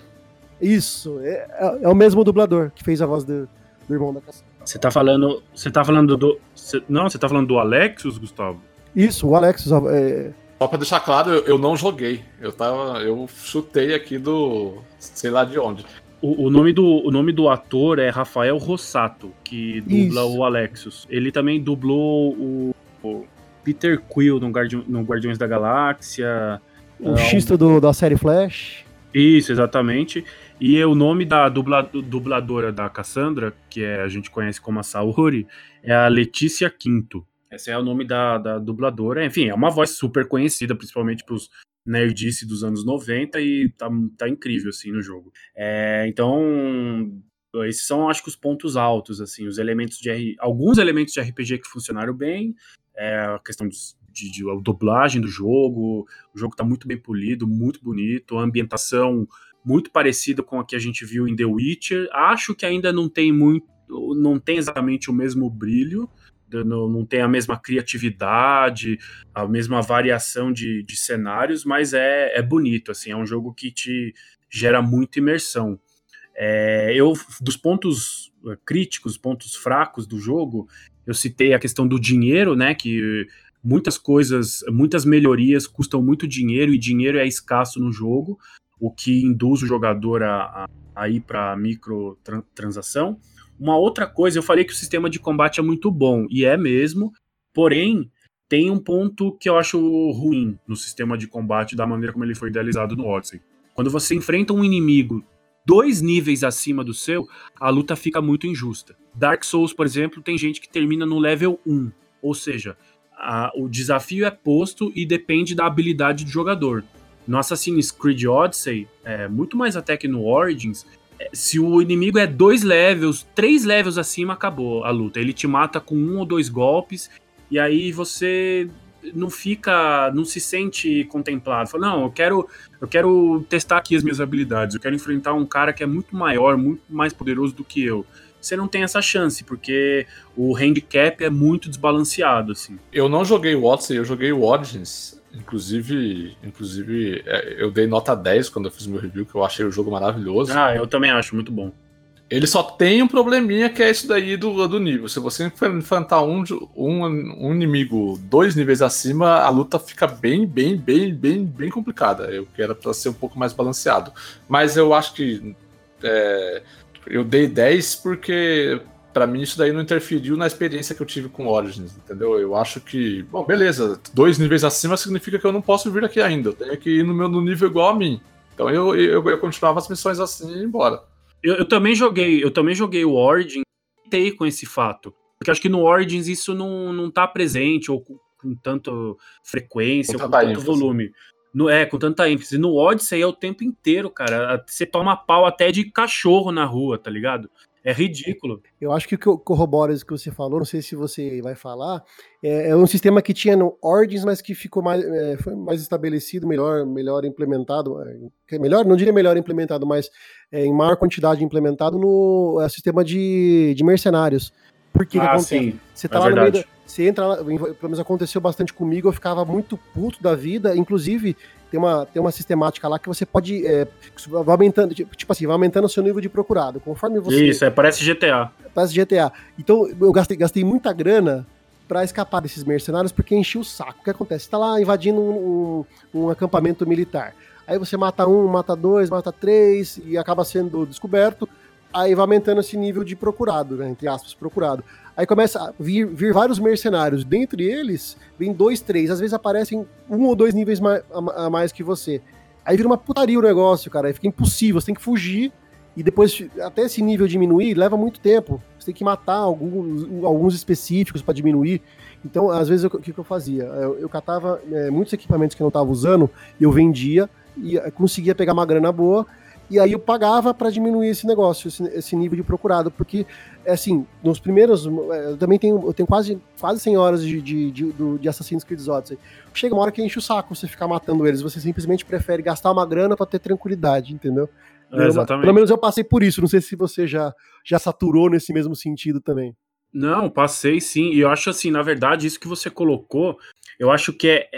o. Isso, é, é, é, o mesmo dublador que fez a voz do, do irmão da Cassandra. Você tá falando. Você tá falando do. Cê, não, você tá falando do Alexis, Gustavo? Isso, o Alexis. É, só pra deixar claro, eu, eu, não joguei. Eu tava. Eu chutei aqui do. sei lá de onde. O, o, nome do, o nome do ator é Rafael Rossato, que dubla Isso. o Alexis. Ele também dublou o, o Peter Quill no, Guardi no Guardiões da Galáxia. O é, Xisto do, da série Flash. Isso, exatamente. E o nome da dubla, dubladora da Cassandra, que é, a gente conhece como a Saori, é a Letícia Quinto. Esse é o nome da, da dubladora. Enfim, é uma voz super conhecida, principalmente pros nerdice dos anos 90 e tá, tá incrível, assim, no jogo. É, então, esses são, acho que, os pontos altos, assim, os elementos de... Alguns elementos de RPG que funcionaram bem, é, a questão de, de, de, a dublagem do jogo, o jogo tá muito bem polido, muito bonito, a ambientação muito parecida com a que a gente viu em The Witcher. Acho que ainda não tem muito, não tem exatamente o mesmo brilho, não, não tem a mesma criatividade, a mesma variação de, de cenários, mas é, é bonito, assim, é um jogo que te gera muita imersão. É, eu, dos pontos é, críticos, pontos fracos do jogo, eu citei a questão do dinheiro, né, que muitas coisas, muitas melhorias custam muito dinheiro e dinheiro é escasso no jogo, o que induz o jogador a, a, a ir para microtransação. Uma outra coisa, eu falei que o sistema de combate é muito bom, e é mesmo, porém, tem um ponto que eu acho ruim no sistema de combate da maneira como ele foi idealizado no Odyssey. Quando você enfrenta um inimigo dois níveis acima do seu, a luta fica muito injusta. Dark Souls, por exemplo, tem gente que termina no level 1, ou seja, a, o desafio é posto e depende da habilidade do jogador. No Assassin's Creed Odyssey, é, muito mais até que no Origins, se o inimigo é dois levels, três levels acima, acabou a luta. Ele te mata com um ou dois golpes, e aí você não fica, não se sente contemplado. Fala, não, eu quero, eu quero testar aqui as minhas habilidades, eu quero enfrentar um cara que é muito maior, muito mais poderoso do que eu. Você não tem essa chance, porque o handicap é muito desbalanceado, assim. Eu não joguei o Odyssey, eu joguei o Origins. Inclusive, inclusive, é, eu dei nota 10 quando eu fiz meu review, que eu achei o jogo maravilhoso. Ah, eu também acho muito bom. Ele só tem um probleminha que é isso daí do, do nível. Se você enfrentar um, um, um inimigo dois níveis acima, a luta fica bem, bem, bem, bem, bem complicada. Eu quero para ser um pouco mais balanceado. Mas eu acho que é, eu dei 10 porque para mim isso daí não interferiu na experiência que eu tive com Origins, entendeu? Eu acho que, bom, beleza, dois níveis acima significa que eu não posso vir aqui ainda. Eu tenho que ir no meu no nível igual a mim. Então eu, eu, eu continuava as missões assim e ir embora. Eu, eu, também joguei, eu também joguei o Origin e com esse fato. Porque acho que no Origins isso não, não tá presente, ou com, com tanta frequência, com ou com tanto ênfase. volume. No, é, com tanta ênfase. No Odyssey é o tempo inteiro, cara. Você toma pau até de cachorro na rua, tá ligado? É ridículo. Eu acho que o que corrobora isso que você falou, não sei se você vai falar, é, é um sistema que tinha no Origins, mas que ficou mais, é, foi mais estabelecido, melhor, melhor implementado. É, melhor, não diria melhor implementado, mas é, em maior quantidade implementado no é, sistema de, de mercenários. Por que, ah, que acontece? Sim, você tá lá verdade. no meio da, Você entra lá, pelo menos aconteceu bastante comigo, eu ficava muito puto da vida, inclusive tem uma, tem uma sistemática lá que você pode. É, vai aumentando, tipo, tipo assim, vai aumentando o seu nível de procurado. Conforme você. Isso, é, parece GTA. Parece GTA. Então, eu gastei, gastei muita grana para escapar desses mercenários porque enchi o saco. O que acontece? Você tá lá invadindo um, um, um, acampamento militar. Aí você mata um, mata dois, mata três e acaba sendo descoberto. Aí vai aumentando esse nível de procurado, né, entre aspas, procurado. Aí começa a vir, vir vários mercenários. Dentre eles, vem dois, três. Às vezes aparecem um ou dois níveis mais, a, a mais que você. Aí vira uma putaria o negócio, cara. Aí fica impossível. Você tem que fugir. E depois, até esse nível diminuir, leva muito tempo. Você tem que matar alguns, alguns específicos para diminuir. Então, às vezes, o que, que eu fazia? Eu, eu catava é, muitos equipamentos que eu não estava usando, eu vendia e eh, conseguia pegar uma grana boa e aí eu pagava para diminuir esse negócio, esse, esse, nível de procurado, porque, é assim, nos primeiros. É, eu também tenho, eu tenho quase, quase 100 horas de, de, de, de Assassin's Creed Odyssey. Chega uma hora que enche o saco você ficar matando eles, você simplesmente prefere gastar uma grana para ter tranquilidade, entendeu? É, exatamente. Pelo menos eu passei por isso, não sei se você já, já saturou nesse mesmo sentido também. Não, passei sim, e eu acho assim, na verdade, isso que você colocou, eu acho que é,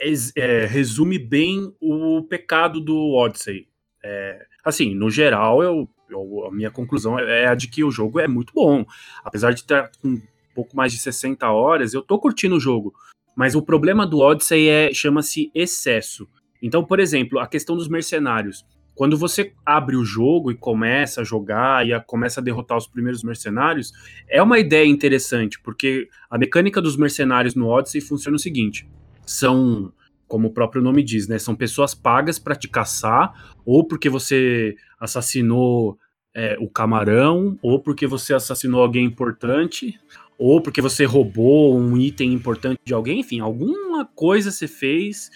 é, é resume bem o pecado do Odyssey. É, assim, no geral, eu, eu, a minha conclusão é a de que o jogo é muito bom. Apesar de estar com um pouco mais de 60 horas, eu tô curtindo o jogo. Mas o problema do Odyssey é chama-se excesso. Então, por exemplo, a questão dos mercenários. Quando você abre o jogo e começa a jogar e a, começa a derrotar os primeiros mercenários, é uma ideia interessante, porque a mecânica dos mercenários no Odyssey funciona o seguinte: são como o próprio nome diz, né? São pessoas pagas para te caçar, ou porque você assassinou é, o camarão, ou porque você assassinou alguém importante, ou porque você roubou um item importante de alguém, enfim, alguma coisa você fez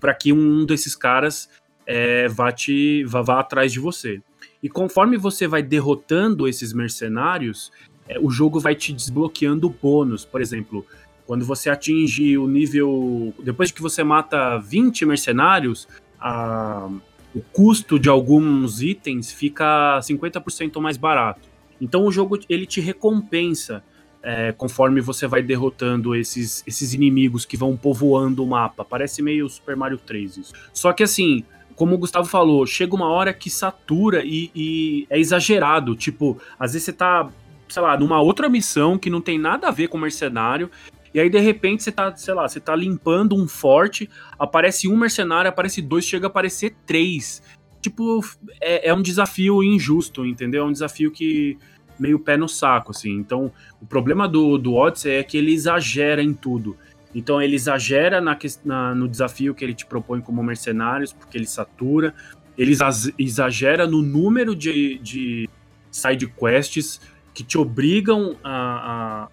para que um desses caras é, vá, te, vá, vá atrás de você. E conforme você vai derrotando esses mercenários, é, o jogo vai te desbloqueando bônus. Por exemplo, quando você atinge o nível. Depois de que você mata 20 mercenários, a, o custo de alguns itens fica 50% mais barato. Então o jogo ele te recompensa é, conforme você vai derrotando esses, esses inimigos que vão povoando o mapa. Parece meio Super Mario 3 isso. Só que assim, como o Gustavo falou, chega uma hora que satura e, e é exagerado. Tipo, às vezes você tá sei lá, numa outra missão que não tem nada a ver com mercenário, e aí, de repente, você tá, sei lá, você tá limpando um forte, aparece um mercenário, aparece dois, chega a aparecer três. Tipo, é, é um desafio injusto, entendeu? É um desafio que meio pé no saco, assim. Então, o problema do, do Odyssey é que ele exagera em tudo. Então, ele exagera na, na, no desafio que ele te propõe como mercenários, porque ele satura. Ele exagera no número de, de side quests que te obrigam a, a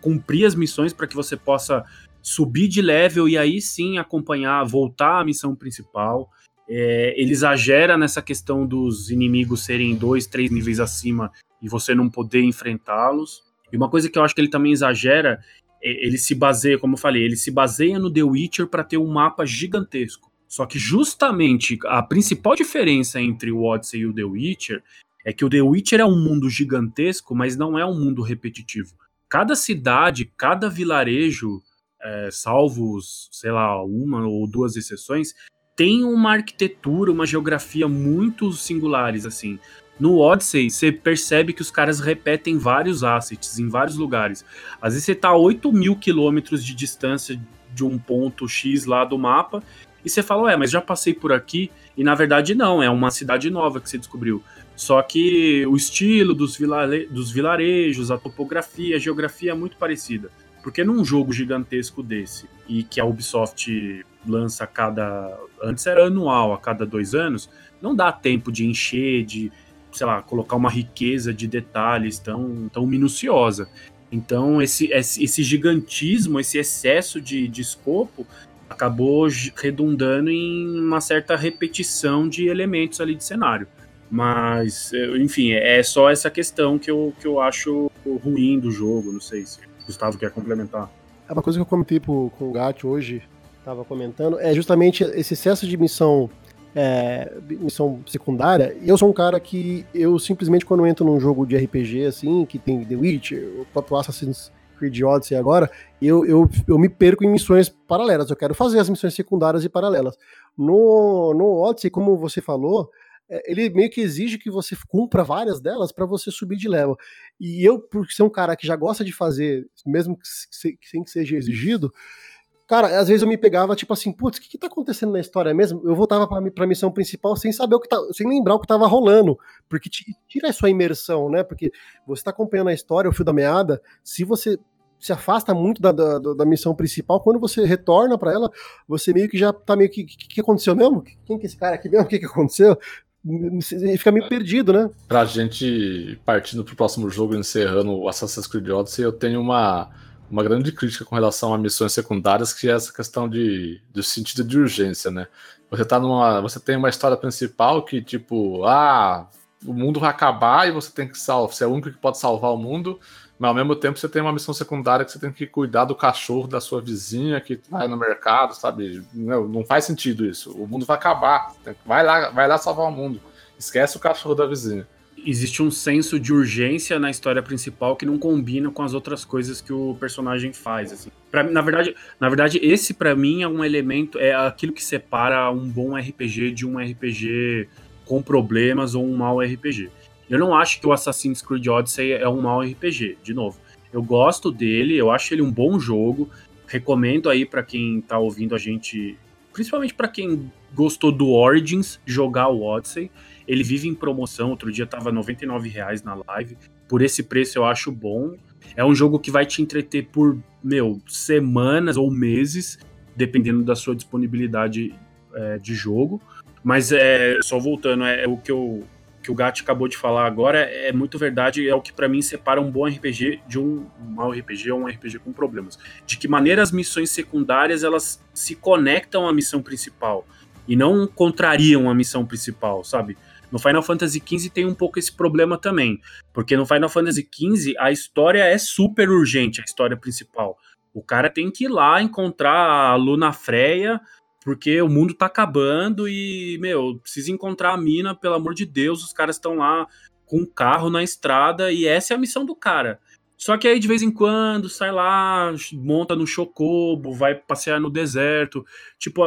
cumprir as missões para que você possa subir de level e aí sim acompanhar, voltar à missão principal. É, ele exagera nessa questão dos inimigos serem dois, três níveis acima e você não poder enfrentá-los. E uma coisa que eu acho que ele também exagera ele se baseia, como eu falei, ele se baseia no The Witcher para ter um mapa gigantesco. Só que justamente a principal diferença entre o Odyssey e o The Witcher é que o The Witcher é um mundo gigantesco, mas não é um mundo repetitivo. Cada cidade, cada vilarejo, é, salvos, sei lá, uma ou duas exceções, tem uma arquitetura, uma geografia muito singulares, assim. No Odyssey, você percebe que os caras repetem vários assets em vários lugares. Às vezes você tá a 8 mil quilômetros de distância de um ponto X lá do mapa, e você fala, ué, mas já passei por aqui, e na verdade não, é uma cidade nova que você descobriu. Só que o estilo dos, vilare dos vilarejos, a topografia, a geografia é muito parecida. Porque num jogo gigantesco desse, e que a Ubisoft lança a cada. Antes era anual, a cada dois anos, não dá tempo de encher, de, sei lá, colocar uma riqueza de detalhes tão, tão minuciosa. Então, esse, esse gigantismo, esse excesso de, de escopo, acabou redundando em uma certa repetição de elementos ali de cenário. Mas, enfim, é só essa questão que eu, que eu acho ruim do jogo. Não sei se o Gustavo quer complementar. É uma coisa que eu comentei com o Gat hoje, estava comentando, é justamente esse excesso de missão é, missão secundária. Eu sou um cara que eu simplesmente quando entro num jogo de RPG assim, que tem The Witcher, o próprio Assassin's Creed Odyssey agora, eu, eu, eu me perco em missões paralelas. Eu quero fazer as missões secundárias e paralelas. No, no Odyssey, como você falou, é, ele meio que exige que você cumpra várias delas para você subir de level. E eu, por ser um cara que já gosta de fazer, mesmo que, sem que seja exigido, cara, às vezes eu me pegava tipo assim, putz, o que, que tá acontecendo na história mesmo? Eu voltava pra, pra missão principal sem saber o que tá, sem lembrar o que tava rolando, porque tira a sua imersão, né? Porque você tá acompanhando a história, o fio da meada, se você se afasta muito da, da, da missão principal, quando você retorna para ela, você meio que já tá meio que. O que, que, aconteceu mesmo? Quem que é esse cara aqui mesmo? O que, que aconteceu? Fica meio perdido, né? Pra gente, partindo pro próximo jogo, encerrando o Assassin's Creed Odyssey, eu tenho uma, uma grande crítica com relação a missões secundárias, que é essa questão de, do sentido de urgência, né? Você tá numa. Você tem uma história principal que, tipo, ah, o mundo vai acabar e você tem que salvar. Você é o único que pode salvar o mundo mas ao mesmo tempo você tem uma missão secundária que você tem que cuidar do cachorro da sua vizinha que vai no mercado, sabe? Não, não faz sentido isso. O mundo vai acabar. Vai lá, vai lá salvar o mundo. Esquece o cachorro da vizinha. Existe um senso de urgência na história principal que não combina com as outras coisas que o personagem faz. Assim. Pra, na, verdade, na verdade, esse para mim é um elemento, é aquilo que separa um bom RPG de um RPG com problemas ou um mau RPG. Eu não acho que o Assassin's Creed Odyssey é um mau RPG, de novo. Eu gosto dele, eu acho ele um bom jogo. Recomendo aí para quem tá ouvindo a gente, principalmente para quem gostou do Origins, jogar o Odyssey. Ele vive em promoção, outro dia tava R$ 99,00 na live. Por esse preço eu acho bom. É um jogo que vai te entreter por, meu, semanas ou meses, dependendo da sua disponibilidade é, de jogo. Mas é só voltando, é, é o que eu que o Gat acabou de falar agora é muito verdade, é o que para mim separa um bom RPG de um mau RPG ou um RPG com problemas. De que maneira as missões secundárias elas se conectam à missão principal e não contrariam a missão principal, sabe? No Final Fantasy XV tem um pouco esse problema também, porque no Final Fantasy XV a história é super urgente, a história principal. O cara tem que ir lá encontrar a Luna Freya porque o mundo tá acabando e, meu, precisa encontrar a mina, pelo amor de Deus, os caras estão lá com um carro na estrada e essa é a missão do cara. Só que aí de vez em quando sai lá, monta no chocobo, vai passear no deserto. Tipo,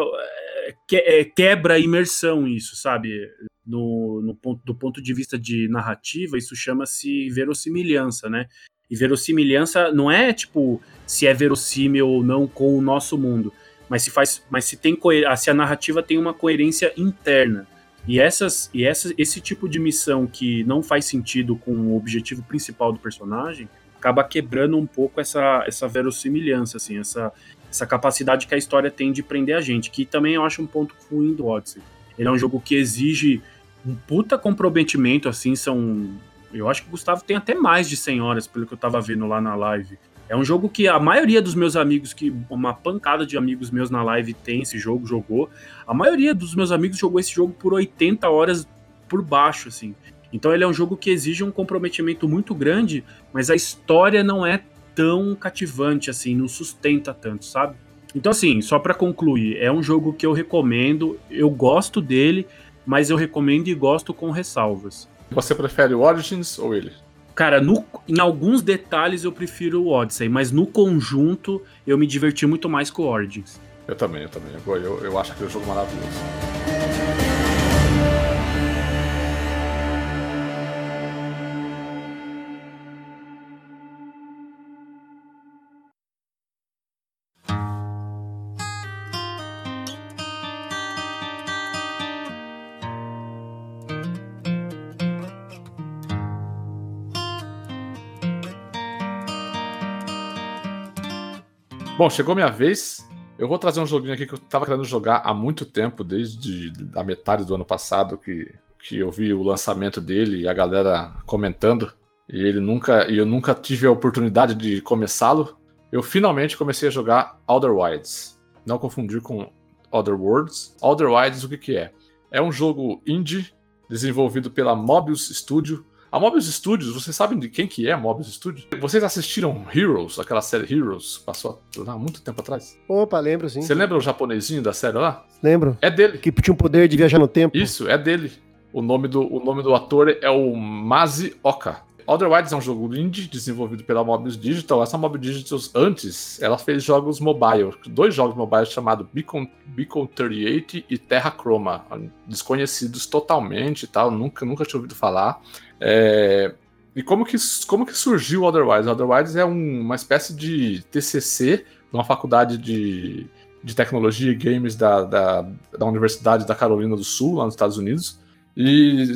é, é, quebra a imersão isso, sabe? No, no ponto, do ponto de vista de narrativa, isso chama-se verossimilhança, né? E verossimilhança não é tipo se é verossímil ou não com o nosso mundo mas se faz, mas se tem se a narrativa tem uma coerência interna. E essas e essas, esse tipo de missão que não faz sentido com o objetivo principal do personagem acaba quebrando um pouco essa essa verossimilhança assim, essa essa capacidade que a história tem de prender a gente, que também eu acho um ponto ruim do Odyssey. Ele é um jogo que exige um puta comprometimento, assim, são. Eu acho que o Gustavo tem até mais de 100 horas, pelo que eu tava vendo lá na live. É um jogo que a maioria dos meus amigos, que uma pancada de amigos meus na live tem esse jogo, jogou. A maioria dos meus amigos jogou esse jogo por 80 horas por baixo, assim. Então ele é um jogo que exige um comprometimento muito grande, mas a história não é tão cativante assim, não sustenta tanto, sabe? Então, assim, só para concluir, é um jogo que eu recomendo, eu gosto dele, mas eu recomendo e gosto com ressalvas. Você prefere o Origins ou ele? Cara, no, em alguns detalhes eu prefiro o Odyssey, mas no conjunto eu me diverti muito mais com o Origins. Eu também, eu também. Eu, eu, eu acho aquele jogo maravilhoso. Bom, chegou minha vez. Eu vou trazer um joguinho aqui que eu tava querendo jogar há muito tempo, desde a metade do ano passado, que, que eu vi o lançamento dele e a galera comentando. E ele nunca, e eu nunca tive a oportunidade de começá-lo. Eu finalmente comecei a jogar Outer Wilds. Não confundir com Other Worlds. Outer Wilds, o que, que é? É um jogo indie desenvolvido pela Mobius Studio, a Mobius Studios, vocês sabem de quem que é a Mobius Studios? Vocês assistiram Heroes, aquela série Heroes, passou há muito tempo atrás? Opa, lembro sim. Você lembra o japonesinho da série lá? Lembro. É dele. Que tinha um poder de viajar no tempo. Isso, é dele. O nome do, o nome do ator é o Mazi Oka. Outer Wilds é um jogo indie desenvolvido pela Mobius Digital. Essa Mobius Digital, antes, ela fez jogos mobile. Dois jogos mobile chamados Beacon, Beacon 38 e Terra Chroma. Desconhecidos totalmente e tal, nunca, nunca tinha ouvido falar. É, e como que, como que surgiu o Otherwise? O Otherwise é um, uma espécie de TCC de uma faculdade de, de tecnologia e games da, da, da, Universidade da Carolina do Sul, lá nos Estados Unidos. E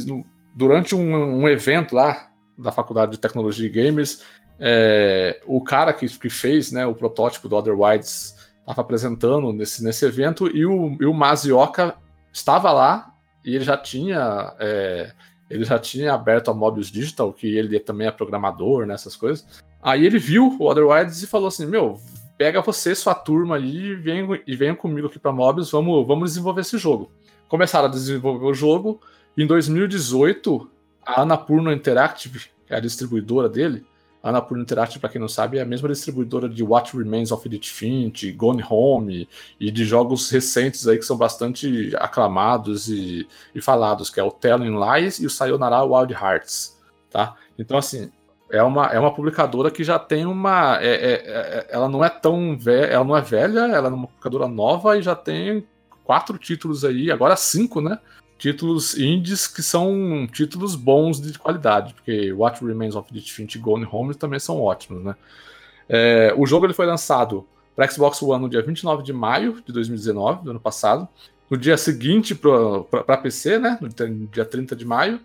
durante um, um evento lá da Faculdade de Tecnologia e Games, é, o cara que, que fez né, o protótipo do Otherwise estava apresentando nesse, nesse evento e o, e o Mazioka estava lá e ele já tinha é, ele já tinha aberto a Mobius Digital, que ele também é programador, nessas né, coisas. Aí ele viu o Otherwise e falou assim: Meu, pega você, sua turma aí e venham, e venham comigo aqui para Mobius, vamos, vamos desenvolver esse jogo. Começaram a desenvolver o jogo. Em 2018, a Annapurna Interactive, que é a distribuidora dele, a Annapurna Interactive, para quem não sabe, é a mesma distribuidora de What Remains of Edith Finch, Gone Home e de jogos recentes aí que são bastante aclamados e, e falados, que é o Telling Lies e o Sayonara Wild Hearts, tá? Então, assim, é uma, é uma publicadora que já tem uma... É, é, é, ela não é tão velha, ela não é velha, ela é uma publicadora nova e já tem quatro títulos aí, agora cinco, né? Títulos indies que são títulos bons de qualidade, porque What Remains of Edith e Gone Home também são ótimos, né? É, o jogo ele foi lançado para Xbox One no dia 29 de maio de 2019, do ano passado. No dia seguinte para PC, né? No dia 30 de maio.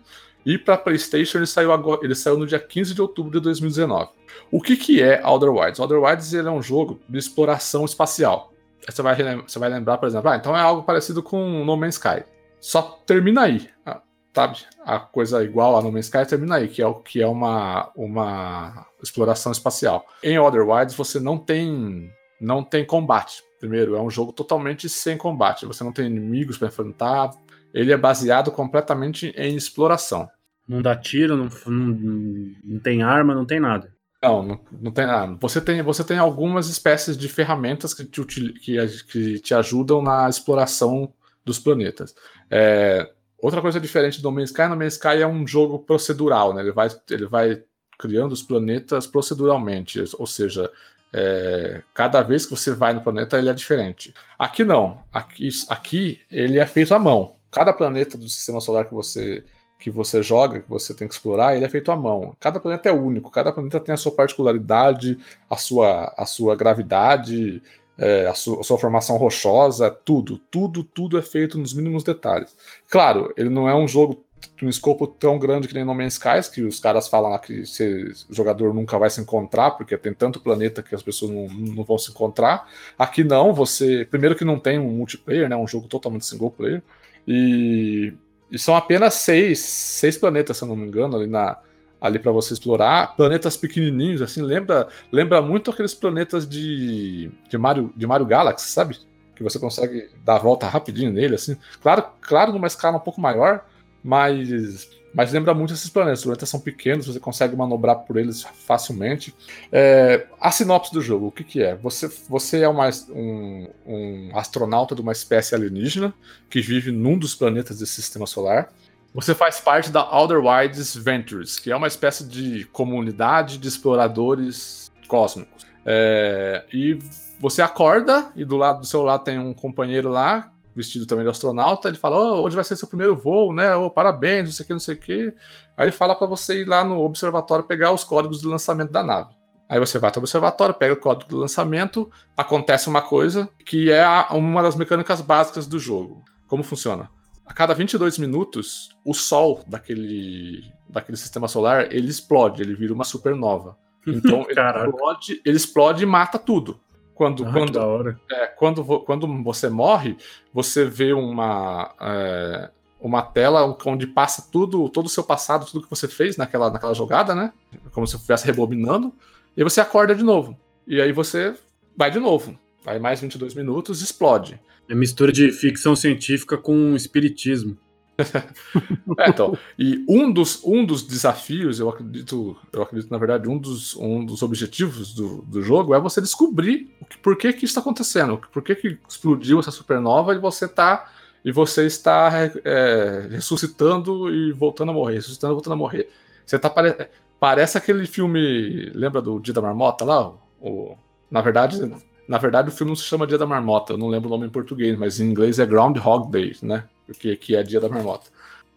E para PlayStation ele saiu, agora, ele saiu no dia 15 de outubro de 2019. O que, que é Outer Wilds? Outer Wilds ele é um jogo de exploração espacial. Você vai, você vai lembrar, por exemplo, ah, então é algo parecido com No Man's Sky só termina aí, ah, sabe? A coisa igual a No Man's Sky termina aí, que é o que é uma, uma exploração espacial. Em Other Wilds você não tem não tem combate. Primeiro, é um jogo totalmente sem combate. Você não tem inimigos para enfrentar. Ele é baseado completamente em exploração. Não dá tiro, não, não, não tem arma, não tem nada. Não, não, não tem nada. Você tem, você tem algumas espécies de ferramentas que te, que, que te ajudam na exploração dos planetas. É, outra coisa diferente do No Man's Sky, No Man's Sky é um jogo procedural, né? Ele vai, ele vai criando os planetas proceduralmente, ou seja, é, cada vez que você vai no planeta ele é diferente. Aqui não, aqui, aqui ele é feito à mão. Cada planeta do sistema solar que você que você joga, que você tem que explorar, ele é feito à mão. Cada planeta é único, cada planeta tem a sua particularidade, a sua, a sua gravidade, é, a, sua, a, sua, formação rochosa, tudo, tudo, tudo é feito nos mínimos detalhes. Claro, ele não é um jogo de um escopo tão grande que nem No Man's Skies, que os caras falam lá que o jogador nunca vai se encontrar, porque tem tanto planeta que as pessoas não, não vão se encontrar. Aqui não, você. Primeiro que não tem um multiplayer, né? Um jogo totalmente single player. E, e são apenas seis, seis planetas, se eu não me engano, ali na, ali para você explorar. Planetas pequenininhos, assim, lembra, lembra muito aqueles planetas de, de, Mario, de Mario Galaxy, sabe? Que você consegue dar a volta rapidinho nele, assim. Claro, claro numa escala um pouco maior, mas mas lembra muito esses planetas. Os planetas são pequenos, você consegue manobrar por eles facilmente. É, a sinopse do jogo, o que, que é? Você, você é uma, um, um astronauta de uma espécie alienígena que vive num dos planetas desse sistema solar. Você faz parte da Outer Wilds Ventures, que é uma espécie de comunidade de exploradores cósmicos. É, e você acorda e do lado do seu lado tem um companheiro lá vestido também de astronauta, ele fala, oh, hoje vai ser seu primeiro voo, né? Oh, parabéns, não sei o que, não sei o que. Aí ele fala para você ir lá no observatório pegar os códigos do lançamento da nave. Aí você vai até o observatório, pega o código do lançamento, acontece uma coisa que é uma das mecânicas básicas do jogo. Como funciona? A cada 22 minutos, o Sol daquele, daquele sistema solar, ele explode, ele vira uma supernova. Então ele explode, ele explode e mata tudo. Quando, ah, quando, é, quando, quando você morre, você vê uma, é, uma tela onde passa tudo, todo o seu passado, tudo que você fez naquela, naquela jogada, né? Como se estivesse rebobinando, e você acorda de novo. E aí você vai de novo. Vai mais 22 minutos, explode. É mistura de ficção científica com espiritismo é, então, e um dos, um dos desafios, eu acredito, eu acredito, na verdade, um dos, um dos objetivos do, do jogo é você descobrir o que, por que, que isso está acontecendo, por que, que explodiu essa supernova e você tá e você está é, ressuscitando e voltando a morrer, ressuscitando e voltando a morrer. Você tá pare... parece aquele filme, lembra do Dia da Marmota lá? O, na verdade, na verdade o filme não se chama Dia da Marmota, eu não lembro o nome em português, mas em inglês é Groundhog Day, né? porque que é Dia da Marmota,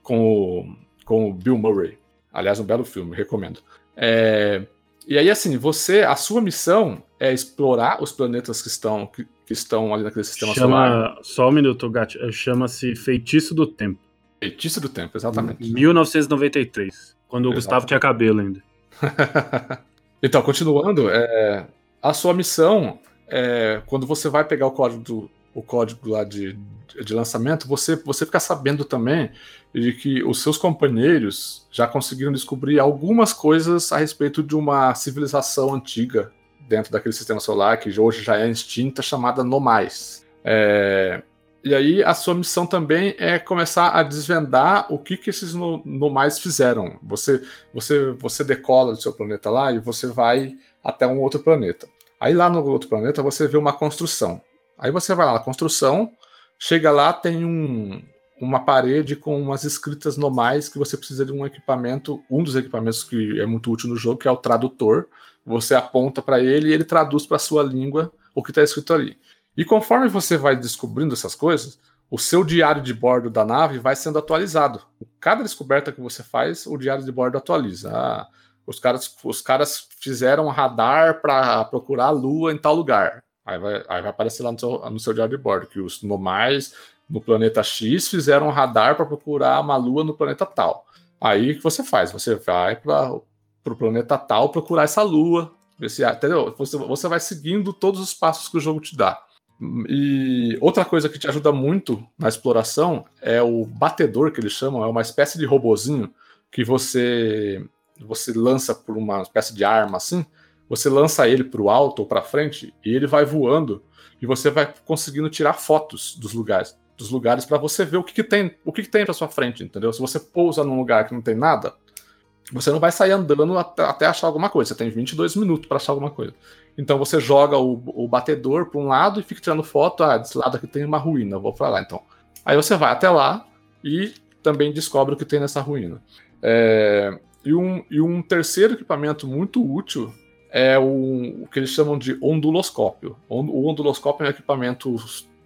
com o, com o Bill Murray. Aliás, um belo filme, recomendo. É, e aí, assim, você, a sua missão é explorar os planetas que estão, que, que estão ali naquele sistema Chama, solar. Só um minuto, Gat. É, chama-se Feitiço do Tempo. Feitiço do Tempo, exatamente. 1993, quando o Gustavo tinha cabelo ainda. então, continuando, é, a sua missão é quando você vai pegar o código do, o código lá de, de lançamento, você, você fica sabendo também de que os seus companheiros já conseguiram descobrir algumas coisas a respeito de uma civilização antiga dentro daquele sistema solar, que hoje já é extinta, chamada Nomais. É, e aí a sua missão também é começar a desvendar o que, que esses Nomais fizeram. Você, você, você decola do seu planeta lá e você vai até um outro planeta. Aí lá no outro planeta você vê uma construção. Aí você vai lá na construção, chega lá, tem um, uma parede com umas escritas normais que você precisa de um equipamento, um dos equipamentos que é muito útil no jogo, que é o tradutor. Você aponta para ele e ele traduz para sua língua o que está escrito ali. E conforme você vai descobrindo essas coisas, o seu diário de bordo da nave vai sendo atualizado. Cada descoberta que você faz, o diário de bordo atualiza. Ah, os caras, os caras fizeram radar para procurar a Lua em tal lugar. Aí vai, aí vai aparecer lá no seu, no seu diário de bordo que os normais no planeta X fizeram um radar para procurar uma lua no planeta tal. Aí o que você faz? Você vai para o planeta tal procurar essa lua. Esse, entendeu? Você, você vai seguindo todos os passos que o jogo te dá. E outra coisa que te ajuda muito na exploração é o batedor que eles chamam, é uma espécie de robozinho que você você lança por uma espécie de arma assim, você lança ele para o alto ou para frente e ele vai voando e você vai conseguindo tirar fotos dos lugares, dos lugares para você ver o que, que tem, o que, que tem para sua frente, entendeu? Se você pousa num lugar que não tem nada, você não vai sair andando até, achar alguma coisa. Você tem 22 minutos para achar alguma coisa. Então você joga o, o batedor para um lado e fica tirando foto. Ah, desse lado aqui tem uma ruína, vou para lá então. Aí você vai até lá e também descobre o que tem nessa ruína. É, e, um, e um terceiro equipamento muito útil é o, o que eles chamam de onduloscópio. O onduloscópio é um equipamento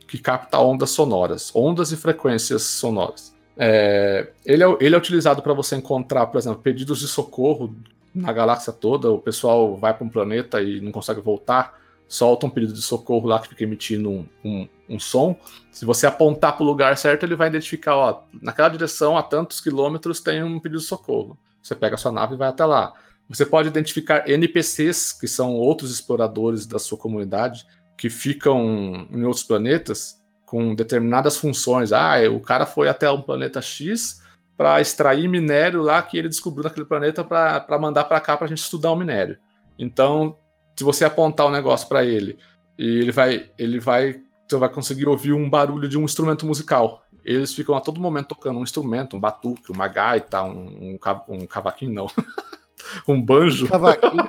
que capta ondas sonoras, ondas e frequências sonoras. É, ele, é, ele é utilizado para você encontrar, por exemplo, pedidos de socorro na galáxia toda. O pessoal vai para um planeta e não consegue voltar, solta um pedido de socorro lá que fica emitindo um, um, um som. Se você apontar para o lugar certo, ele vai identificar, ó, naquela direção, a tantos quilômetros, tem um pedido de socorro. Você pega a sua nave e vai até lá. Você pode identificar NPCs, que são outros exploradores da sua comunidade, que ficam em outros planetas com determinadas funções. Ah, o cara foi até um planeta X para extrair minério lá que ele descobriu naquele planeta para mandar para cá para a gente estudar o minério. Então, se você apontar o um negócio para ele ele vai, ele vai você vai conseguir ouvir um barulho de um instrumento musical. Eles ficam a todo momento tocando um instrumento, um batuque, uma gaita, um, um, um cavaquinho, não. um banjo. Cavaquinho,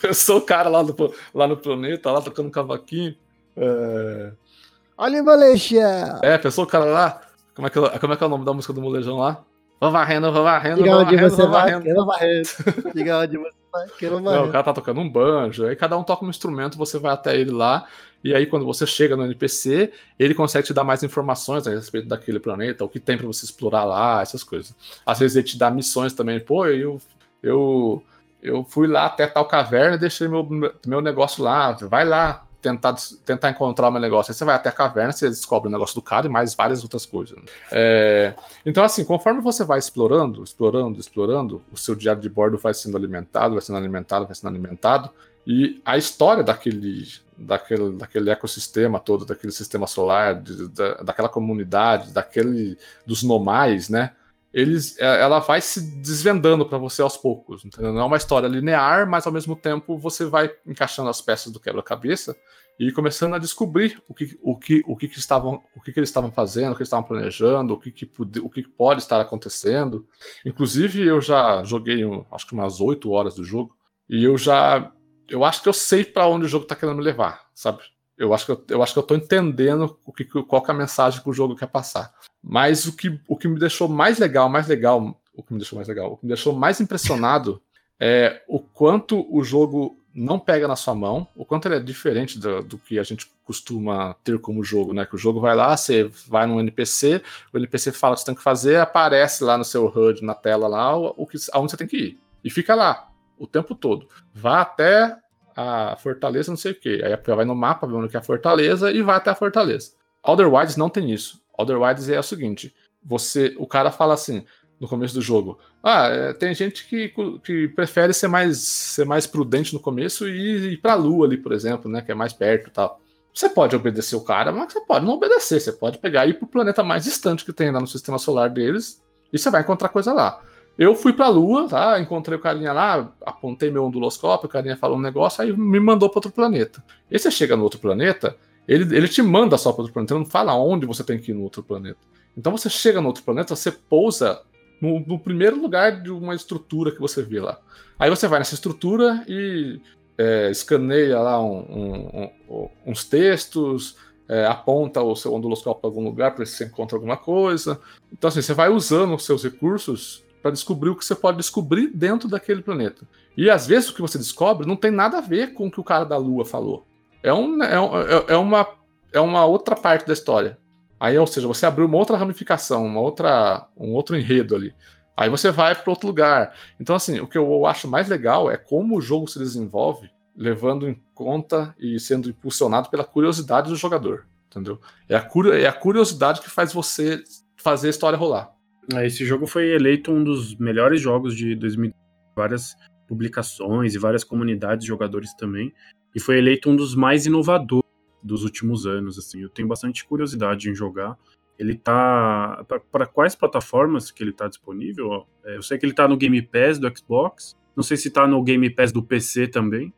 Pensou o cara lá no, lá no planeta, lá tocando um cavaquinho. É... Olha, Molejão! É, pensou o cara lá? Como é, que, como é que é o nome da música do Molejão lá? Vou varrendo, vou varrendo, vou varrendo, vou varrendo. Diga onde você vai, Diga onde você varrendo. Não, o cara tá tocando um banjo, aí cada um toca um instrumento, você vai até ele lá, e aí quando você chega no NPC, ele consegue te dar mais informações a respeito daquele planeta, o que tem para você explorar lá, essas coisas. Às vezes ele te dá missões também, pô, eu, eu, eu fui lá até tal caverna e deixei meu, meu negócio lá, vai lá, tentar, tentar encontrar um negócio. Aí você vai até a caverna, você descobre o negócio do cara e mais várias outras coisas. É, então, assim, conforme você vai explorando, explorando, explorando, o seu diário de bordo vai sendo alimentado, vai sendo alimentado, vai sendo alimentado, e a história daquele, daquele, daquele ecossistema todo, daquele sistema solar, de, da, daquela comunidade, daquele dos nomais, né? Eles, é, ela vai se desvendando para você aos poucos. Entendeu? Não é uma história linear, mas ao mesmo tempo você vai encaixando as peças do quebra-cabeça e começando a descobrir o que, o que, o que, que estavam, o que, que eles estavam fazendo, o que estavam planejando, o que, que, o que pode estar acontecendo. Inclusive, eu já joguei, acho que umas 8 horas do jogo, e eu já. Eu acho que eu sei para onde o jogo está querendo me levar, sabe? Eu acho que eu, eu acho que eu tô entendendo o que, qual que é a mensagem que o jogo quer passar. Mas o que, o que me deixou mais legal, mais legal, o que me deixou mais legal, o que me deixou mais impressionado é o quanto o jogo não pega na sua mão, o quanto ele é diferente do, do, que a gente costuma ter como jogo, né? Que o jogo vai lá, você vai num NPC, o NPC fala o que você tem que fazer, aparece lá no seu HUD, na tela lá, o, o que, aonde você tem que ir. E fica lá o tempo todo. Vá até a fortaleza, não sei o que. Aí vai no mapa, vê onde é a fortaleza e vai até a fortaleza. Otherwise não tem isso. Otherwise é o seguinte: você, o cara fala assim no começo do jogo. Ah, é, tem gente que, que prefere ser mais, ser mais prudente no começo e ir pra lua ali, por exemplo, né? Que é mais perto e tal. Você pode obedecer o cara, mas você pode não obedecer. Você pode pegar e ir pro planeta mais distante que tem lá no sistema solar deles e você vai encontrar coisa lá. Eu fui pra Lua, tá? Encontrei o carinha lá, apontei meu onduloscópio, o carinha falou um negócio, aí me mandou para outro planeta. E você chega no outro planeta, ele, ele te manda só para outro planeta, ele não fala onde você tem que ir no outro planeta. Então você chega no outro planeta, você pousa no, no, primeiro lugar de uma estrutura que você vê lá. Aí você vai nessa estrutura e é, escaneia lá um, um, um, uns textos, é, aponta o seu onduloscópio para algum lugar para ver se você encontra alguma coisa. Então, assim, você vai usando os seus recursos para descobrir o que você pode descobrir dentro daquele planeta. E às vezes o que você descobre não tem nada a ver com o que o cara da Lua falou. É, um, é, é, é, uma, é uma outra parte da história. Aí, ou seja, você abriu uma outra ramificação, uma outra, um outro enredo ali. Aí você vai para outro lugar. Então, assim, o que eu acho mais legal é como o jogo se desenvolve, levando em conta e sendo impulsionado pela curiosidade do jogador. Entendeu? É a, é a curiosidade que faz você fazer a história rolar. É, esse jogo foi eleito um dos melhores jogos de 2000, várias publicações e várias comunidades de jogadores também, e foi eleito um dos mais inovadores dos últimos anos, assim. Eu tenho bastante curiosidade em jogar. Ele tá para quais plataformas que ele tá disponível? É, eu sei que ele tá no Game Pass do Xbox, não sei se tá no Game Pass do PC também.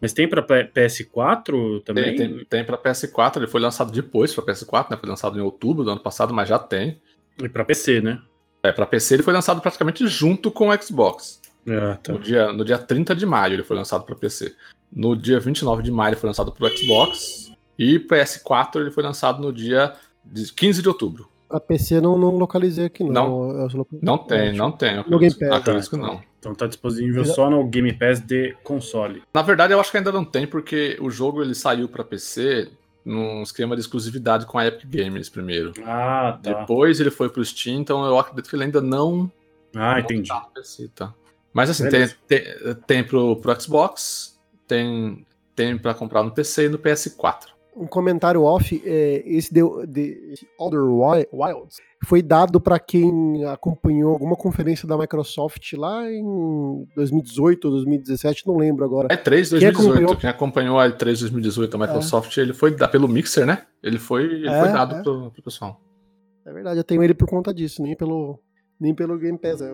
Mas tem para PS4 também? Tem, tem, tem para PS4, ele foi lançado depois para PS4, né? Foi lançado em outubro do ano passado, mas já tem. E para PC, né? É, para PC ele foi lançado praticamente junto com o Xbox. Ah, tá. no, dia, no dia 30 de maio ele foi lançado para PC. No dia 29 de maio ele foi lançado para o Xbox. E PS4 ele foi lançado no dia 15 de outubro. A PC não, não localizei aqui, não. Não, não tem, não tem. No Game Pass. Acredito que não. Então tá disponível só no Game Pass de console. Na verdade, eu acho que ainda não tem, porque o jogo ele saiu para PC num esquema de exclusividade com a Epic Games primeiro. Ah, tá. Depois ele foi pro Steam, então eu acredito que ele ainda não. Ah, entendi. Tá PC, tá. Mas assim, tem, tem, tem pro, pro Xbox, tem, tem para comprar no PC e no PS4 um comentário off, é, esse de, de Other Wilds foi dado para quem acompanhou alguma conferência da Microsoft lá em 2018 ou 2017, não lembro agora. É 3 2018. Quem acompanhou, quem acompanhou a 3 2018 da Microsoft, é. ele foi pelo Mixer, né? Ele foi, ele é, foi dado é. pro, pro pessoal. É verdade, eu tenho ele por conta disso, nem pelo, nem pelo Game Pass. É.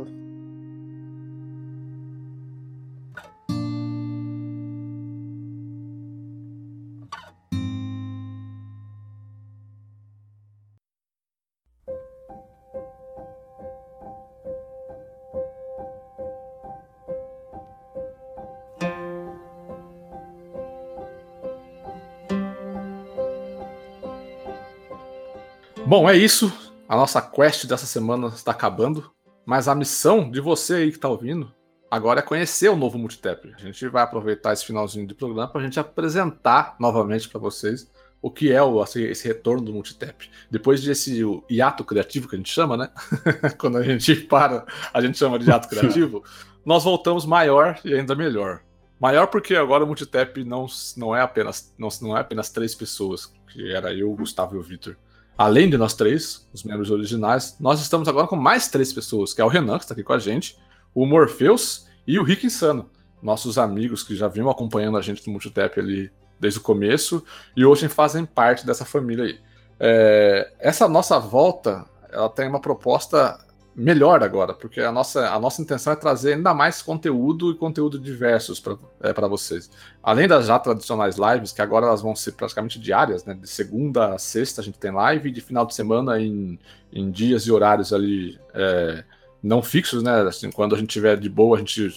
Bom, é isso. A nossa quest dessa semana está acabando. Mas a missão de você aí que está ouvindo agora é conhecer o novo Multitap. A gente vai aproveitar esse finalzinho de programa para a gente apresentar novamente para vocês o que é o, assim, esse retorno do Multitap. Depois desse hiato criativo que a gente chama, né? Quando a gente para, a gente chama de hiato criativo. nós voltamos maior e ainda melhor. Maior porque agora o Multitap não, não, é apenas, não, não é apenas três pessoas, que era eu, o Gustavo e o Victor. Além de nós três, os membros originais, nós estamos agora com mais três pessoas, que é o Renan, que está aqui com a gente, o Morpheus e o Rick Insano. Nossos amigos que já vinham acompanhando a gente no Multitap ali desde o começo e hoje fazem parte dessa família aí. É, essa nossa volta, ela tem uma proposta melhor agora, porque a nossa, a nossa intenção é trazer ainda mais conteúdo e conteúdo diversos para é, vocês. Além das já tradicionais lives, que agora elas vão ser praticamente diárias, né? De segunda a sexta a gente tem live, e de final de semana em, em dias e horários ali é, não fixos, né? Assim, quando a gente tiver de boa, a gente,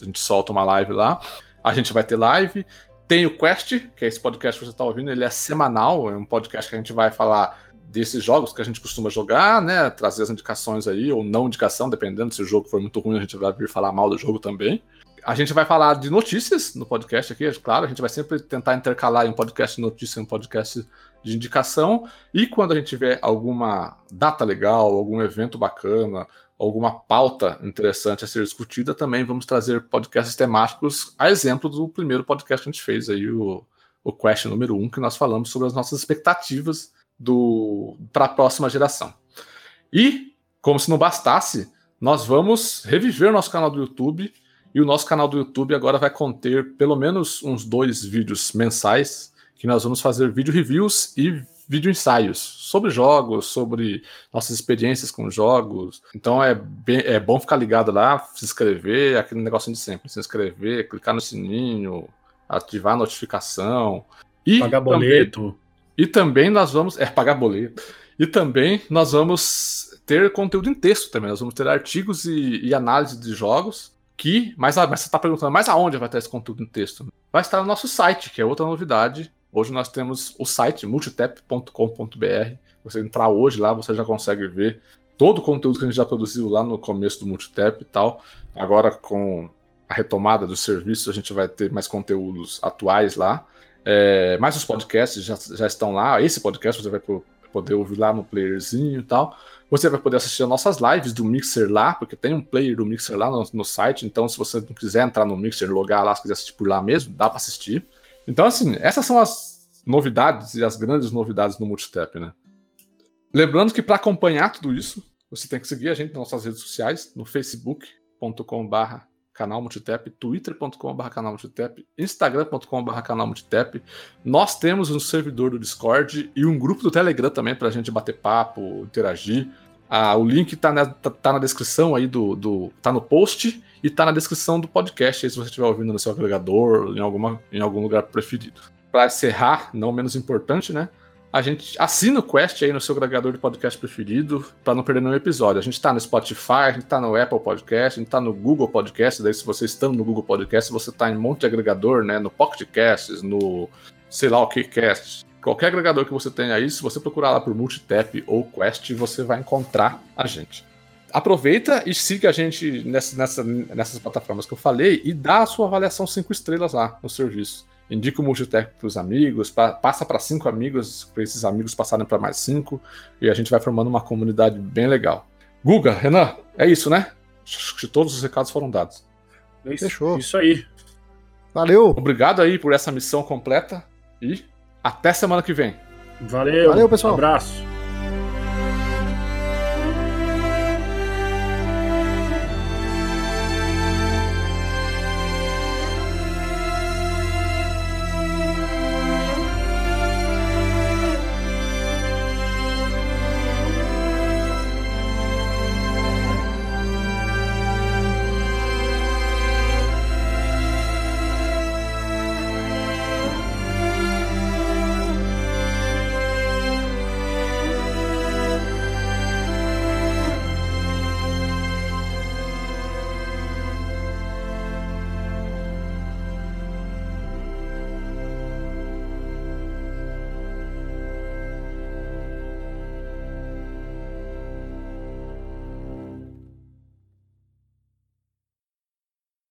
a gente solta uma live lá. A gente vai ter live. Tem o Quest, que é esse podcast que você está ouvindo, ele é semanal, é um podcast que a gente vai falar desses jogos que a gente costuma jogar, né? Trazer as indicações aí, ou não indicação, dependendo se o jogo for muito ruim, a gente vai vir falar mal do jogo também. A gente vai falar de notícias no podcast aqui, é claro, a gente vai sempre tentar intercalar um podcast de notícia e um podcast de indicação. E quando a gente tiver alguma data legal, algum evento bacana, alguma pauta interessante a ser discutida, também vamos trazer podcasts temáticos, a exemplo do primeiro podcast que a gente fez aí, o, o Quest número 1, um, que nós falamos sobre as nossas expectativas para a próxima geração. E, como se não bastasse, nós vamos reviver nosso canal do YouTube. E o nosso canal do YouTube agora vai conter pelo menos uns dois vídeos mensais que nós vamos fazer vídeo reviews e vídeo ensaios sobre jogos, sobre nossas experiências com jogos. Então é, bem, é bom ficar ligado lá, se inscrever, aquele negócio de sempre, se inscrever, clicar no sininho, ativar a notificação. E pagar boleto. E também nós vamos. É, pagar boleto. E também nós vamos ter conteúdo em texto também. Nós vamos ter artigos e, e análise de jogos. Que. Mas, mas você está perguntando, mas aonde vai estar esse conteúdo em texto? Vai estar no nosso site, que é outra novidade. Hoje nós temos o site multitep.com.br. Você entrar hoje lá, você já consegue ver todo o conteúdo que a gente já produziu lá no começo do Multitep e tal. Agora, com a retomada dos serviços, a gente vai ter mais conteúdos atuais lá. É, mas os podcasts já, já estão lá. Esse podcast você vai poder ouvir lá no playerzinho e tal. Você vai poder assistir as nossas lives do Mixer lá, porque tem um player do Mixer lá no, no site. Então, se você não quiser entrar no Mixer, logar lá, se quiser assistir por lá mesmo, dá para assistir. Então, assim, essas são as novidades e as grandes novidades no Multitap, né? Lembrando que para acompanhar tudo isso, você tem que seguir a gente nas nossas redes sociais, no facebook.com.br canal Multitap, twitter.com.br canal Multitap, instagram.com.br canal Multitap. Nós temos um servidor do Discord e um grupo do Telegram também para a gente bater papo, interagir. Ah, o link está na, tá, tá, na descrição aí do, do. tá no post e tá na descrição do podcast aí, se você estiver ouvindo no seu agregador, em, alguma, em algum lugar preferido. Para encerrar, não menos importante, né? A gente assina o Quest aí no seu agregador de podcast preferido para não perder nenhum episódio. A gente está no Spotify, a gente está no Apple Podcast, a gente está no Google Podcast. Daí, se você está no Google Podcast, você está em um monte de agregador, né? No Pocket Casts, no sei lá o que cast. Qualquer agregador que você tenha aí, se você procurar lá por Multitap ou Quest, você vai encontrar a gente. Aproveita e siga a gente nessa, nessa, nessas plataformas que eu falei e dá a sua avaliação 5 estrelas lá no serviço indica o multitech para os amigos, pa passa para cinco amigos, para esses amigos passarem para mais cinco, e a gente vai formando uma comunidade bem legal. Guga, Renan, é isso, né? Acho que todos os recados foram dados. É isso, Fechou. Isso aí. Valeu. Obrigado aí por essa missão completa e até semana que vem. Valeu. Valeu, pessoal. Um abraço.